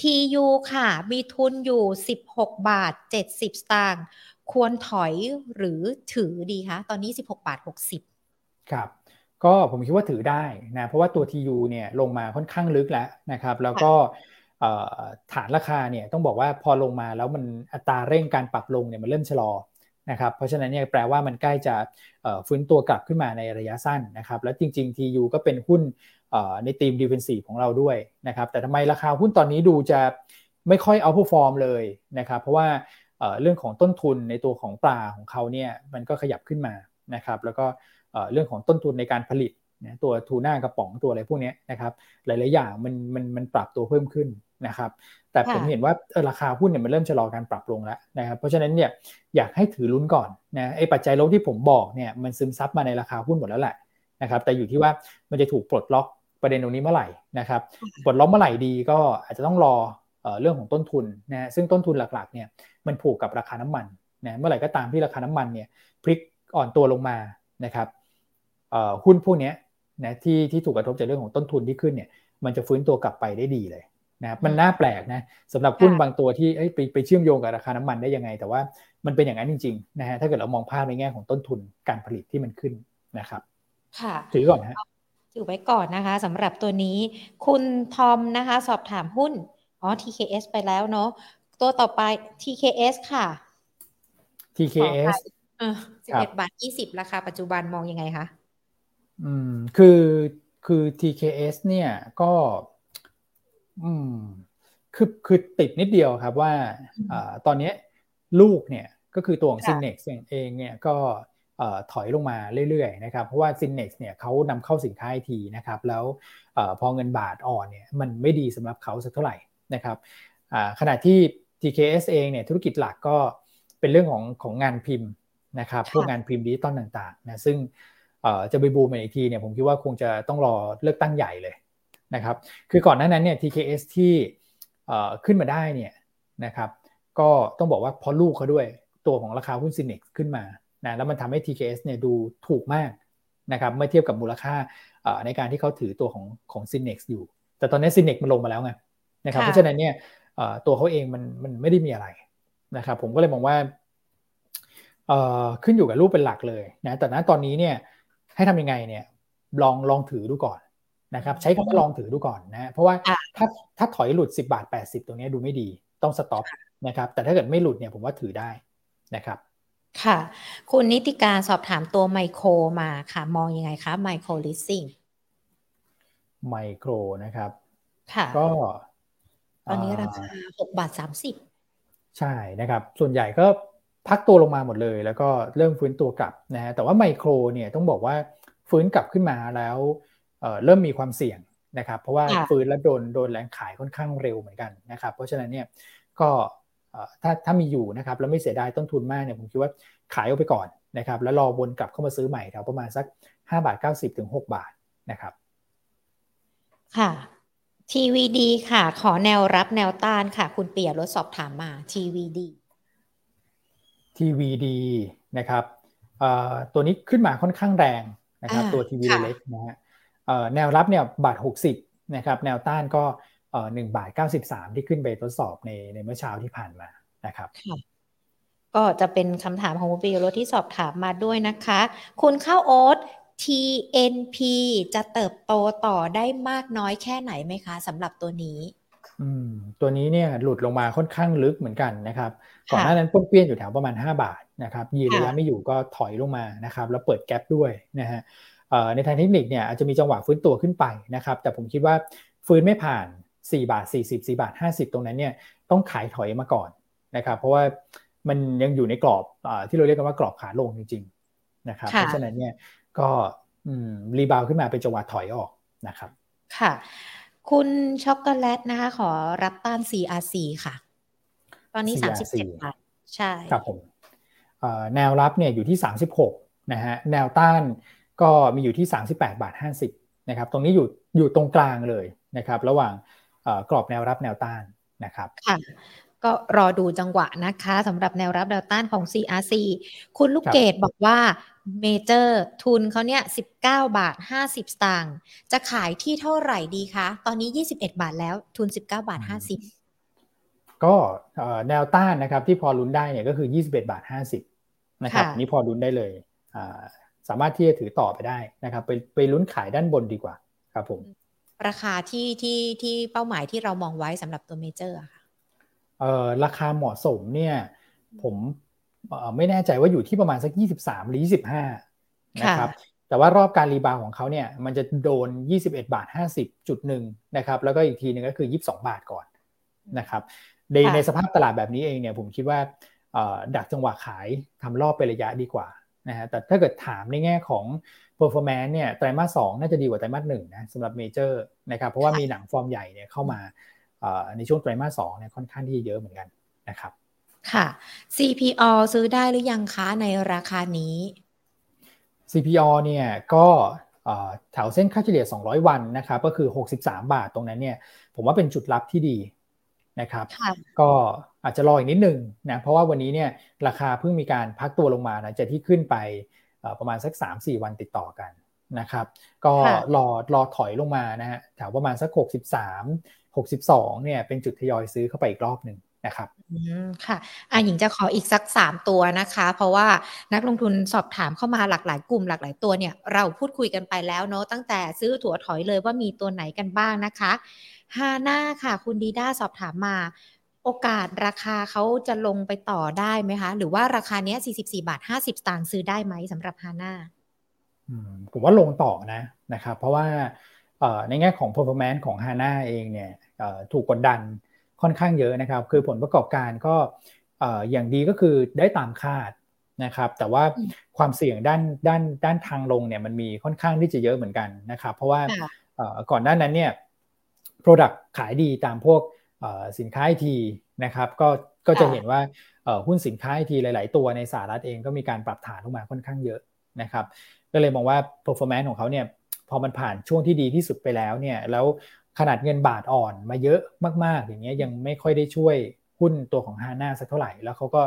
TU ค่ะ มีทุนอยู่ 16 บาท 70 สตางค์ควรถอยหรือถือดีคะ ตอนนี้ 16 บาท 60 ครับ ก็ผมคิดว่าถือได้นะ เพราะว่าตัว TU เนี่ยลงมาค่อนข้างลึกแล้วนะครับ แล้วก็ฐานราคาเนี่ยต้องบอกว่าพอลงมาแล้วมันอัตราเร่งการปรับลงเนี่ยมันเริ่มชะลอ นะครับเพราะฉะนั้นเนี่ยแปลว่ามันใกล้จะฟื้นตัวกลับขึ้นมาในระยะสั้นนะครับแล้วจริง ๆ TU ก็เป็นหุ้นในทีม defensive ของเราด้วยนะครับแต่ทำไมราคาหุ้นตอนนี้ดูจะไม่ค่อยเอาผู้ฟอร์มเลยนะครับเพราะว่าเรื่องของต้นทุนในตัวของปลาของเขาเนี่ยมันก็ขยับขึ้นมานะครับแล้วก็เรื่องของต้นทุนในการผลิตนะตัวทูน่ากระป๋องตัวอะไรพวกนี้นะครับหลาย ๆ อย่างมันมันมันปรับตัวเพิ่มขึ้น นะครับแต่ผมเห็นว่าราคาหุ้นเนี่ยมันเริ่มชะลอการปรับลงแล้วนะครับเพราะฉะนั้นเนี่ยอยากให้ถือลุ้นก่อนนะไอ้ปัจจัยลบที่ผมบอกเนี่ยมันซึมซับมาในราคาหุ้นหมดแล้วแหละนะครับแต่อยู่ที่ว่ามันจะถูกปลดล็อกประเด็นตรงนี้เมื่อไหร่นะครับปลดล็อกเมื่อไหร่ดีก็อาจจะต้องรอเรื่องของต้นทุนนะซึ่งต้นทุนหลักๆเนี่ยมันผูกกับราคาน้ำมันนะเมื่อไหร่ก็ตามที่ราคาน้ำมันเนี่ยพลิกอ่อนตัวลงมานะครับหุ้นพวกนี้นะที่ที่ถูกกระทบจากเรื่องของต้นทุนที่ขึ้นเนี่ยมันจะฟื้นตัวกลับไปได้ดีเลย นะครับมันน่าแปลกนะสำหรับหุ้นบางตัวที่ไปไปเชื่อมโยงกับราคาน้ำมันได้ยังไง แต่ว่ามันเป็นอย่างนั้นจริงๆนะฮะถ้าเกิดเรามองภาพในแง่ของต้นทุนการผลิตที่มันขึ้นนะครับ ค่ะ ถือก่อนฮะถือไว้ก่อนนะคะสำหรับตัวนี้ คุณทอมนะคะ สอบถามหุ้นอ๋อ TKS ไปแล้วเนาะตัวต่อไป TKS ค่ะ TKS เออสิบเอ็ดบาทยี่สิบราคาปัจจุบันมองยังไงคะ อืม คือ คือ TKS เนี่ย ก็ อืมคือคือติดนิดเดียวครับว่าอตอนนี้ลูกเนี่ยก็คือตัวของซินเน็กเองเนี่ยก็ถอยลงมาเรื่อยๆนะครับเพราะว่าซินเน็กเนี่ยเขานำเข้าสินค้าไอทีนะครับแล้วพอเงินบาทอ่อนเนี่ยมันไม่ดีสำหรับเขาสักเท่าไหร่นะครับขณะที่ TKS เองเนี่ยธุรกิจหลักก็เป็นเรื่องของของงานพิมพ์นะครับพวกงานพิมพ์ดิจิตอลต่างๆนะซึ่งจะไปบูมอีกทีเนี่ยผมคิดว่าคงจะต้องรอเลือกตั้งใหญ่เลย นะครับ คือก่อนหน้านั้นเนี่ย TKS ที่ขึ้นมาได้เนี่ยนะครับก็ต้องบอกว่าเพราะลูกเขาด้วยตัวของราคาหุ้นซินเน็กขึ้นมานะแล้วมันทำให้ TKS เนี่ยดูถูกมากนะครับเมื่อเทียบกับมูลค่าในการที่เขาถือตัวของของซินเน็กอยู่ แต่ตอนนี้ซินเน็กมันลงมาแล้วไงนะครับเพราะฉะนั้นเนี่ยตัวเขาเองมันมันไม่ได้มีอะไรนะครับผมก็เลยมองว่าขึ้นอยู่กับรูปเป็นหลักเลยนะแต่ณตอนนี้เนี่ยให้ทำยังไงเนี่ยลองลองถือดูก่อน นะครับใช้คำว่าลองถือดูก่อนนะเพราะว่าถ้าถ้าถอยหลุด 10 บาท 80 ตรงนี้ดูไม่ดีต้องสต็อปนะครับแต่ถ้าเกิดไม่หลุดเนี่ยผมว่าถือได้นะครับค่ะ คุณนิติการสอบถามตัวไมโครมาค่ะ มองยังไงคะไมโครลิสซิ่งไมโครนะครับ ค่ะ ก็ ตอนนี้ราคา6บาท30ใช่นะครับ ส่วนใหญ่ก็พักตัวลงมาหมดเลย แล้วก็เริ่มฟื้นตัวกลับนะฮะแต่ว่าไมโครเนี่ยต้องบอกว่าฟื้นกลับขึ้นมาแล้ว เริ่มมีความเสี่ยงนะครับ เพราะว่าฟื้นและโดนโดนแรงขายค่อนข้างเร็วเหมือนกันนะครับ เพราะฉะนั้นเนี่ยก็ถ้าถ้ามีอยู่นะครับแล้วไม่เสียดายต้นทุนมากเนี่ยผมคิดว่าขายออกไปก่อนนะครับ แล้วรอวนกลับเข้ามาซื้อใหม่แถวประมาณสัก5บาท90ถึง6บาทนะครับ ค่ะ TVD ค่ะ ขอแนวรับแนวต้านค่ะ คุณเปียรถสอบถามมา TVD TVD นะครับตัวนี้ขึ้นมาค่อนข้างแรงนะครับ ตัว TV เล็กนะฮะ แนวรับเนี่ยบาท 60นะครับแนวต้านก็หนึ่งบาท 93 ที่ขึ้นไปทดสอบในในเมื่อเช้าที่ผ่านมานะครับก็จะเป็นคำถามของคุณปิยรสที่สอบถามมาด้วยนะคะ คุณข้าวโอ๊ต TNP จะเติบโตต่อได้มากน้อยแค่ไหนไหมคะสำหรับตัวนี้อืมตัวนี้เนี่ยหลุดลงมาค่อนข้างลึกเหมือนกันนะครับก่อนหน้านั้นป้นเปี้ยนอยู่แถวประมาณ 5 บาทนะครับยีระยะไม่อยู่ก็ถอยลงมานะครับแล้วเปิดแกลบด้วยนะฮะ ในทางเทคนิคเนี่ยอาจจะมีจังหวะฟื้นตัวขึ้นไปนะครับ แต่ผมคิดว่าฟื้นไม่ผ่าน 4 บาท 40 4 บาท 50 ตรงนั้นเนี่ยต้องขายถอยมาก่อนนะครับ เพราะว่ามันยังอยู่ในกรอบอที่เราเรียกกันว่ากรอบขาลงจริง ๆ นะครับ เพราะฉะนั้นเนี่ยก็รีบาวขึ้นมาเป็นจังหวะถอยออกนะครับ ค่ะ คุณช็อกโกแลตนะคะ ขอรับต้าน CRC ค่ะ ตอนนี้สามสิบเจ็ดบาท ใช่ ครับผมแนวรับเนี่ยอยู่ที่สามสิบหกนะฮะ แนวต้าน ก็มีอยู่ที่สามสิบแปดบาทห้าสิบนะครับตรงนี้อยู่อยู่ตรงกลางเลยนะครับระหว่างกรอบแนวรับแนวต้านนะครับค่ะก็รอดูจังหวะนะคะสำหรับแนวรับแนวต้านของ CRC คุณลูกเกดบอกว่าเมเจอร์ทุนเขาเนี่ย19 บาท 50 สตางค์จะขายที่เท่าไหร่ดีคะ ตอนนี้ 21 บาทแล้วทุน 19 บาท 50 ก็แนวต้านนะครับที่พอลุ้นได้เนี่ยก็คือ 21 บาท 50 นะครับนี่พอลุ้นได้เลย สามารถที่จะถือต่อไปได้นะครับ ไปไปลุ้นขายด้านบนดีกว่าครับผม ราคาที่ที่ที่เป้าหมายที่เรามองไว้สำหรับตัวเมเจอร์ค่ะเอ่อราคาเหมาะสมเนี่ย ผมไม่แน่ใจว่าอยู่ที่ประมาณสัก 23 หรือ 25 นะครับ แต่ว่ารอบการ rebound ของเขาเนี่ย มันจะโดน 21 บาท 50จุดหนึ่งนะครับ แล้วก็อีกทีหนึ่งก็คือ 22 บาทก่อนนะครับในในสภาพตลาดแบบนี้เองเนี่ยผมคิดว่าดักจังหวะขายทำรอบเป็นระยะดีกว่า นะฮะแต่ถ้าเกิดถามในแง่ของ performance เนี่ยไตรมาสสองน่าจะดีกว่าไตรมาสหนึ่งนะสำหรับเมเจอร์นะครับเพราะว่ามีหนังฟอร์มใหญ่เนี่ยเข้ามาในช่วงไตรมาสสองเนี่ยค่อนข้างที่เยอะเหมือนกันนะครับค่ะ CPO ซื้อได้หรือยังคะในราคานี้ CPO เนี่ยก็แถวเส้นค่าเฉลี่ย 200 วันนะครับก็คือ 63 บาทตรงนั้นเนี่ยผมว่าเป็นจุดรับที่ดีนะครับ ก็ อาจจะรออีกนิดนึงนะเพราะว่าวันนี้เนี่ยราคาเพิ่งมีการพักตัวลงมานะจะที่ขึ้นไปประมาณสัก 3-4 วันติดต่อกันนะครับ ก็รอรอถอยลงมานะฮะแถวประมาณสัก 63 62เนี่ยเป็นจุดทยอยซื้อเข้าไปอีกรอบหนึ่งนะครับอืมค่ะอะหญิงจะขออีกสักสามตัวนะคะ เพราะว่านักลงทุนสอบถามเข้ามาหลากหลายกลุ่มหลากหลายตัวเนี่ย เราพูดคุยกันไปแล้วเนาะตั้งแต่ซื้อถั่วถอยเลยว่ามีตัวไหนกันบ้างนะคะฮาน่าค่ะ คุณดีด้าสอบถามมา โอกาสราคาเขาจะลงไปต่อได้ไหมคะ หรือว่าราคาเนี้ย44 บาท 50 สตางค์ซื้อได้ไหมสำหรับฮาน่าผมว่าลงต่อนะนะครับ เพราะว่าในแง่ของ performance ของ HANA เองเนี่ยถูกกดดันค่อนข้างเยอะนะครับ คือผลประกอบการก็อย่างดีก็คือได้ตามคาดนะครับ แต่ว่าความเสี่ยงด้านด้านด้านทางลงเนี่ยมันมีค่อนข้างที่จะเยอะเหมือนกันนะครับ เพราะว่าก่อนหน้านั้นเนี่ย Product ขายดีตามพวก สินค้าไอทีนะครับก็ก็จะเห็นว่าหุ้นสินค้าไอทีหลาย ๆ ตัวในสหรัฐเองก็มีการปรับฐานลงมาค่อนข้างเยอะนะครับก็เลยมองว่า performance ของเขาเนี่ยพอมันผ่านช่วงที่ดีที่สุดไปแล้วเนี่ยแล้วขนาดเงินบาทอ่อนมาเยอะมาก ๆ อย่างเงี้ยยังไม่ค่อยได้ช่วยหุ้นตัวของฮาน่าสักเท่าไหร่ แล้วเขาก็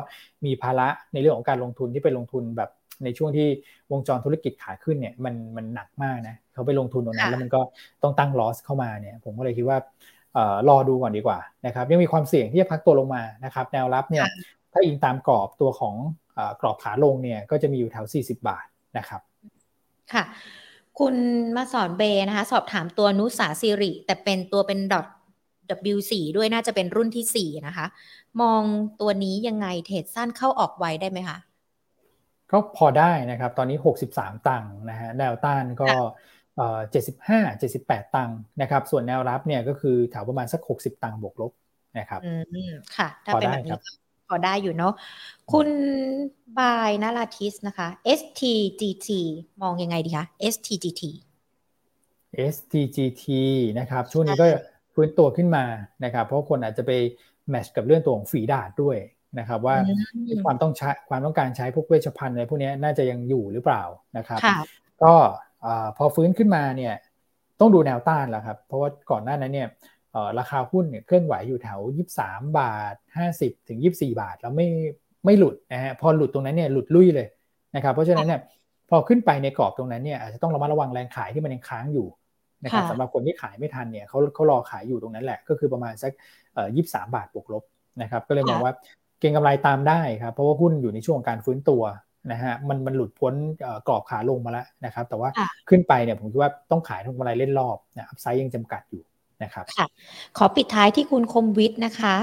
มีภาระในเรื่องของการลงทุนที่ไปลงทุนแบบในช่วงที่วงจรธุรกิจขาขึ้นเนี่ยมันมันหนักมากนะเขาไปลงทุนตรงนั้นแล้วมันก็ต้องตั้งลอสเข้ามาเนี่ยผมก็เลยคิดว่า รอดูก่อนดีกว่านะครับยังมีความเสี่ยงที่จะพักตัวลงมานะครับแนวรับเนี่ยถ้าอิงตามกรอบตัวของกรอบขาลงเนี่ยก็จะมีอยู่แถว 40 บาทนะครับค่ะคุณมาสอนเบนะคะ สอบถามตัวนุสาสิริ แต่เป็นตัวเป็นดอท W4 ด้วยน่าจะเป็นรุ่นที่ 4 นะคะ มองตัวนี้ยังไงเทรดสั้นเข้าออกไวได้ไหมคะ ก็พอได้นะครับ ตอนนี้ 63 ตังค์นะฮะแนวต้านก็ เจ็ดสิบห้าเจ็ดสิบแปดตังค์นะครับ ส่วนแนวรับเนี่ยก็คือแถวประมาณสัก 60 ตังค์บวกลบนะครับอืมค่ะ ถ้าเป็นแบบนี้พอได้อยู่เนาะคุณบายนาราทิสนะคะ STGT มองยังไงดีคะ STGT STGT นะครับ ช่วงนี้ก็ฟื้นตัวขึ้นมานะครับ เพราะคนอาจจะไปแมชกับเรื่องตัวของฝีดาดด้วยนะครับ ว่าความต้องใช้ความต้องการใช้พวกเวชภัณฑ์อะไรพวกนี้น่าจะยังอยู่หรือเปล่านะครับ ก็ พอฟื้นขึ้นมาเนี่ยต้องดูแนวต้านแล้วครับ เพราะว่าก่อนหน้านั้นเนี่ยราคาหุ้นเนี่ยเคลื่อนไหวอยู่แถว 23 บาท 50 ถึง 24 บาท แล้วไม่ไม่หลุดนะฮะพอหลุดตรงนั้นเนี่ยหลุดลุ่ยเลยนะครับเพราะฉะนั้นเนี่ยพอขึ้นไปในกรอบตรงนั้นเนี่ยอาจจะต้องระมัดระวังแรงขายที่มันยังค้างอยู่นะครับสำหรับคนที่ขายไม่ทันเนี่ยเขาเขารอขายอยู่ตรงนั้นแหละ ก็คือประมาณสักเอ่อยี่สามบาทบวกลบนะครับก็เลยมองว่าเก็งกำไรตามได้ครับเพราะว่าหุ้นอยู่ในช่วงการฟื้นตัว นะฮะมันมันหลุดพ้นกรอบขาลงมาแล้วนะครับ แต่ว่าขึ้นไปเนี่ยผมคิดว่าต้องขายทุกกำไรเล่นรอบนะอัพไซด์ยังจำกัดอยู่นะครับค่ะขอปิดท้ายที่คุณคมวิทย์นะคะ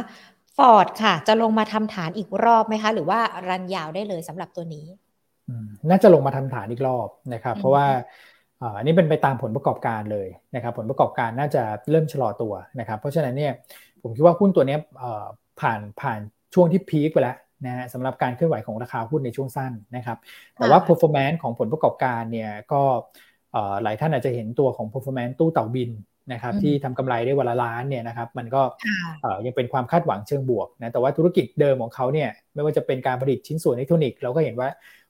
ฟอร์ดค่ะ จะลงมาทำฐานอีกรอบไหมคะ หรือว่ารันยาวได้เลยสำหรับตัวนี้น่าจะลงมาทำฐานอีกรอบนะครับ เพราะว่าอันนี้เป็นไปตามผลประกอบการเลยนะครับ ผลประกอบการน่าจะเริ่มชะลอตัวนะครับ เพราะฉะนั้นเนี่ยผมคิดว่าหุ้นตัวนี้ผ่านผ่านช่วงที่พีคไปแล้ว นะฮะสำหรับการเคลื่อนไหวของราคาหุ้นในช่วงสั้นนะครับ แต่ว่า performance ของผลประกอบการเนี่ยก็หลายท่านอาจจะเห็นตัวของ performance ตู้เต่าบินนะครับที่ทำกำไรได้วันละล้านเนี่ยนะครับมันก็ยังเป็นความคาดหวังเชิงบวกนะแต่ว่าธุรกิจเดิมของเขาเนี่ยไม่ว่าจะเป็นการผลิตชิ้นส่วนอิเล็กทรอนิกส์เราก็เห็นว่า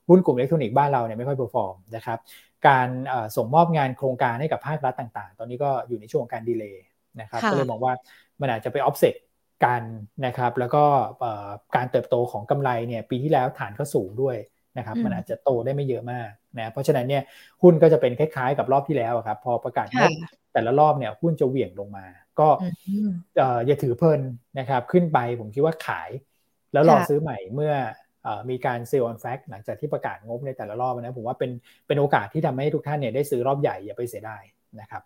หุ้นกลุ่มอิเล็กทรอนิกส์บ้านเราเนี่ยไม่ค่อย perform นะครับการส่งมอบงานโครงการให้กับภาครัฐต่าง ๆ ตอนนี้ก็อยู่ในช่วงการ delay นะครับก็เลยมองว่ามันอาจจะไปออฟเซ็ต กันนะครับแล้วก็การเติบโตของกำไรเนี่ยปีที่แล้วฐานก็สูงด้วยนะครับมันอาจจะโตได้ไม่เยอะมากนะเพราะฉะนั้นเนี่ยหุ้นก็จะเป็นคล้ายๆ กับรอบที่แล้วครับพอประกาศงบแต่ละรอบเนี่ยหุ้นจะเหวี่ยงลงมา ก็อย่าถือเพลินนะครับขึ้นไปผมคิดว่าขาย แล้วรอซื้อใหม่เมื่อมีการ sell on fact หลังจากที่ประกาศงบในแต่ละรอบนะผมว่าเป็นเป็นโอกาสที่ทำให้ทุกท่านเนี่ยได้ซื้อรอบใหญ่อย่าไปเสียดายนะครับ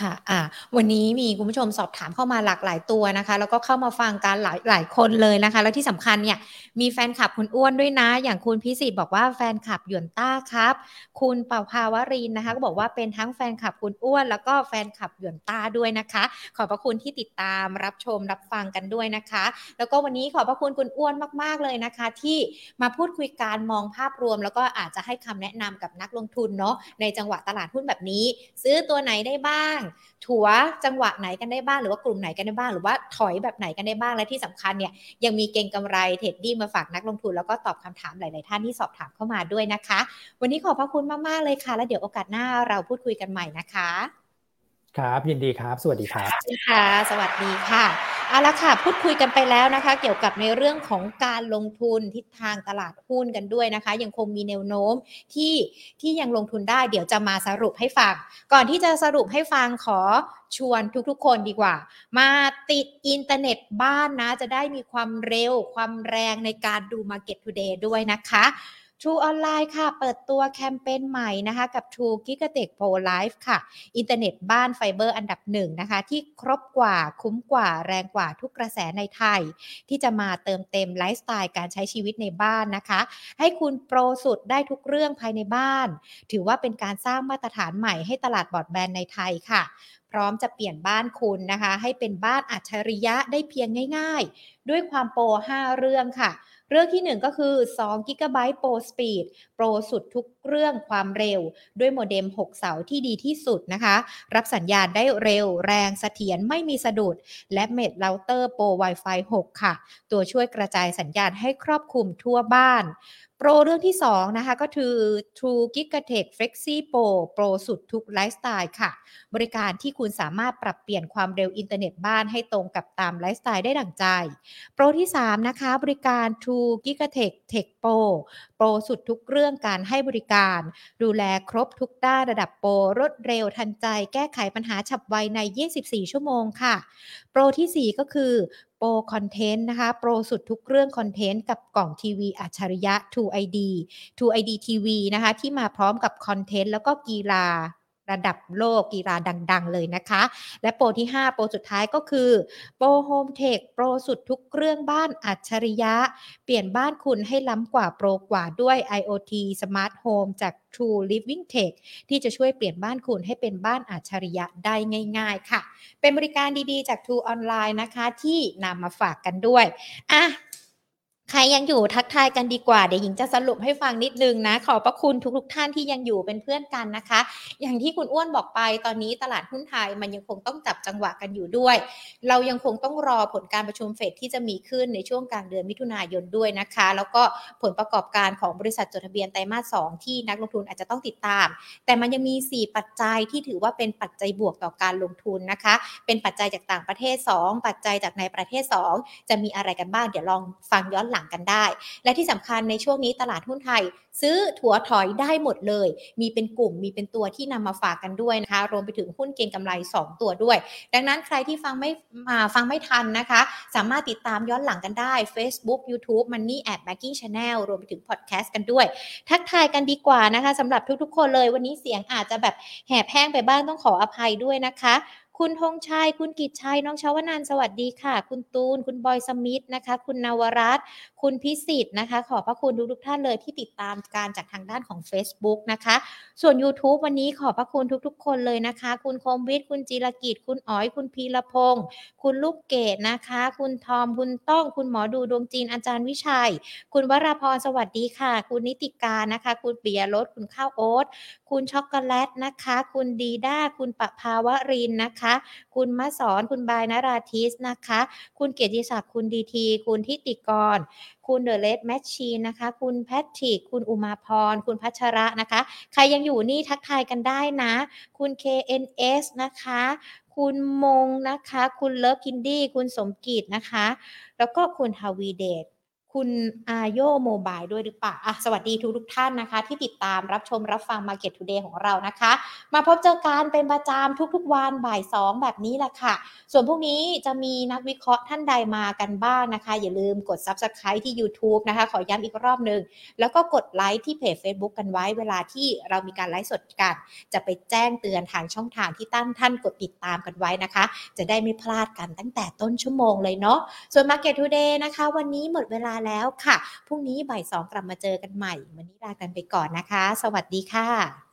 ค่ะ อ่า วันนี้มีคุณผู้ชมสอบถามเข้ามาหลากหลายตัวนะคะ แล้วก็เข้ามาฟังกันหลายหลายคนเลยนะคะ แล้วที่สำคัญเนี่ย มีแฟนคลับคุณอ้วนด้วยนะ อย่างคุณพิสิทธิ์บอกว่าแฟนคลับหยวนต้าครับ คุณเป่าภาวรินนะคะ ก็บอกว่าเป็นทั้งแฟนคลับคุณอ้วน แล้วก็แฟนคลับหยวนต้าด้วยนะคะ ขอบพระคุณที่ติดตามรับชมรับฟังกันด้วยนะคะ แล้วก็วันนี้ขอบพระคุณคุณอ้วนมากๆเลยนะคะ ที่มาพูดคุยการมองภาพรวม แล้วก็อาจจะให้คำแนะนำกับนักลงทุนเนาะ ในจังหวะตลาดหุ้นแบบนี้ ซื้อตัวไหนได้บ้างถัวจังหวะไหนกันได้บ้างหรือว่ากลุ่มไหนกันได้บ้าง หรือว่าถอยแบบไหนกันได้บ้างและที่สำคัญเนี่ยยังมีเก่งกำไรเทรดดี้มาฝากนักลงทุนแล้วก็ตอบคำถามหลาย ๆ ท่านที่สอบถามเข้ามาด้วยนะคะ วันนี้ขอบพระคุณมาก ๆ เลยค่ะ แล้วเดี๋ยวโอกาสหน้าเราพูดคุยกันใหม่นะคะ ครับ ยินดีครับ สวัสดีครับค่ะสวัสดีค่ะเอาละค่ะ พูดคุยกันไปแล้วนะคะ เกี่ยวกับในเรื่องของการลงทุนทิศทางตลาดหุ้นกันด้วยนะคะ ยังคงมีแนวโน้มที่ที่ยังลงทุนได้ เดี๋ยวจะมาสรุปให้ฟัง ก่อนที่จะสรุปให้ฟังขอชวนทุกๆคนดีกว่า มาติดอินเทอร์เน็ตบ้านนะ จะได้มีความเร็วความแรงในการดู Market Today ด้วยนะคะ True Online ค่ะ เปิดตัวแคมเปญใหม่นะคะกับ True Gigatech Pro Life ค่ะ อินเทอร์เน็ตบ้านไฟเบอร์อันดับหนึ่งนะคะ ที่ครบกว่าคุ้มกว่าแรงกว่าทุกกระแสในไทย ที่จะมาเติมเต็มไลฟ์สไตล์การใช้ชีวิตในบ้านนะคะ ให้คุณโปรสุดได้ทุกเรื่องภายในบ้าน ถือว่าเป็นการสร้างมาตรฐานใหม่ให้ตลาดบอดแบนด์ในไทยค่ะ พร้อมจะเปลี่ยนบ้านคุณนะคะ ให้เป็นบ้านอัจฉริยะได้เพียงง่าย ๆ ด้วยความโปร 5 เรื่องค่ะ เรื่องที่ 1 ก็คือ2 g b Pro Speed โปรสุดทุกเรื่องความเร็ว ด้วยโมเด็ม 6 เสาที่ดีที่สุดนะคะ รับสัญญาณได้เร็วแรงเสถียรไม่มีสะดุด และเม็ดเราเตอร์โปร Wi-Fi 6 ค่ะ ตัวช่วยกระจายสัญญาณให้ครอบคลุมทั่วบ้านโปรเรื่องที่ 2 นะคะ ก็คือ True Gigatech Flexi Pro โปรสุดทุกไลฟ์สไตล์ค่ะ บริการที่คุณสามารถปรับเปลี่ยนความเร็วอินเทอร์เน็ตบ้านให้ตรงกับตามไลฟ์สไตล์ได้ดั่งใจ โปรที่ 3 นะคะ บริการ True Gigatech Tech Pro โปรสุดทุกเรื่องการให้บริการ ดูแลครบทุกด้านระดับโปรรวดเร็วทันใจ แก้ไขปัญหาฉับไวใน 24 ชั่วโมงค่ะ โปรที่ 4 ก็คือ โปรคอนเทนต์นะคะโปรสุดทุกเรื่องคอนเทนต์กับกล่องทีวีอัจฉริยะ TrueID TrueID TV นะคะที่มาพร้อมกับคอนเทนต์แล้วก็กีฬา ระดับโลกกีฬาดัง ๆ เลยนะคะ และโปรที่ 5 โปรสุดท้ายก็คือโปรโฮมเทคโปรสุดทุกเครื่องบ้านอัจฉริยะ เปลี่ยนบ้านคุณให้ล้ำกว่าโปรกว่าด้วย IoT Smart Home จาก True Living Tech ที่จะช่วยเปลี่ยนบ้านคุณให้เป็นบ้านอัจฉริยะได้ง่าย ๆ ค่ะ เป็นบริการดีๆ จาก True Online นะคะ ที่นำมาฝากกันด้วยอะ ใครยังอยู่ทักทายกันดีกว่า เดี๋ยวหญิงจะสรุปให้ฟังนิดนึงนะ ขอบพระคุณทุกๆทท่านที่ยังอยู่เป็นเพื่อนกันนะคะ อย่างที่คุณอ้วนบอกไปตอนนี้ตลาดหุ้นไทยมันยังคงต้องจับจังหวะกันอยู่ด้วย เรายังคงต้องรอผลการประชุมเฟดที่จะมีขึ้นในช่วงกลางเดือนมิถุนายนด้วยนะคะ แล้วก็ผลประกอบการของบริษัทจดทะเบียนไตรมาสสที่นักลงทุนอาจจะต้องติดตาม แต่มันยังมี 4 ปัจจัยที่ถือว่าเป็นปัจจัยบวกต่อการลงทุนนะคะ เป็นปัจจัยจากต่างประเทศ 2 ปัจจัยจากในประเทศ 2 จะมีอะไรกันบ้างเดี๋ยวลองฟังย้อนหลังกันได้ และที่สำคัญในช่วงนี้ตลาดหุ้นไทย ซื้อถัวถอยได้หมดเลย มีเป็นกลุ่มมีเป็นตัวที่นำมาฝากกันด้วยนะคะ รวมไปถึงหุ้นเก็งกำไร 2 ตัวด้วย ดังนั้นใครที่ฟังไม่มาฟังไม่ทันนะคะ สามารถติดตามย้อนหลังกันได้ Facebook YouTube Money at Banking Channel รวมไปถึงพอดแคสต์กันด้วย ทักทายกันดีกว่านะคะสำหรับทุกๆ คนเลย วันนี้เสียงอาจจะแบบแหบแห้งไปบ้างต้องขออภัยด้วยนะคะ คุณธงชัย คุณกิจชัย น้องชาวนันสวัสดีค่ะ คุณตูน คุณบอยสมิธนะคะ คุณนวรัตน์คุณพิสิทธิ์นะคะ ขอบพระคุณทุกๆท่านเลยที่ติดตามการจากทางด้านของ Facebook นะคะ ส่วน YouTube วันนี้ขอบพระคุณทุก ๆ คนเลยนะคะ คุณคมวิทย์คุณจิรกิจ คุณอ๋อย คุณพีรพงศ์คุณลูกเกดนะคะ คุณทอม คุณต้องคุณหมอดูดวงจีนอาจารย์วิชัย คุณวราพรสวัสดีค่ะ คุณนิติการนะคะ คุณเปิยรสคุณข้าวโอ๊ตคุณช็อกโกแลตนะคะ คุณดีด้า คุณปภาวรินนะคะคุณมะสอนคุณบายนาราทิสนะคะ คุณเกียรติศักดิ์คุณดีที คุณทิติกร คุณ The Red Machine นะคะ คุณแพทริกคุณอุมาพร คุณพัชระนะคะ ใครยังอยู่นี่ทักทายกันได้นะ คุณ KNS นะคะ คุณมงนะคะ คุณเลิฟคินดี้ คุณสมกิจนะคะ แล้วก็คุณฮาวีเดช คุณอาโยโมบายด้วยหรือเปล่าอะสวัสดีทุกทุกท่านนะคะ ที่ติดตามรับชมรับฟัง Market Today ของเรานะคะ มาพบเจอกันเป็นประจำทุกๆวันบ่ายสองแบบนี้แหละค่ะ ส่วนพวกนี้จะมีนักวิเคราะห์ท่านใดมากันบ้างนะคะ อย่าลืมกด Subscribe ที่ YouTube นะคะ ขอย้ำอีกรอบหนึ่งแล้วก็กดไลค์ที่เพจ Facebook กันไว้เวลาที่เรามีการไลฟ์สดกัน จะไปแจ้งเตือนทางช่องทางที่ตั้นท่านกดติดตามกันไว้นะคะ จะได้ไม่พลาดกันตั้งแต่ต้นชั่วโมงเลยเนาะส่วน Market Today นะคะ วันนี้หมดเวลาแล้วค่ะ พรุ่งนี้บ่ายสองกลับมาเจอกันใหม่ วันนี้ลากันไปก่อนนะคะ สวัสดีค่ะ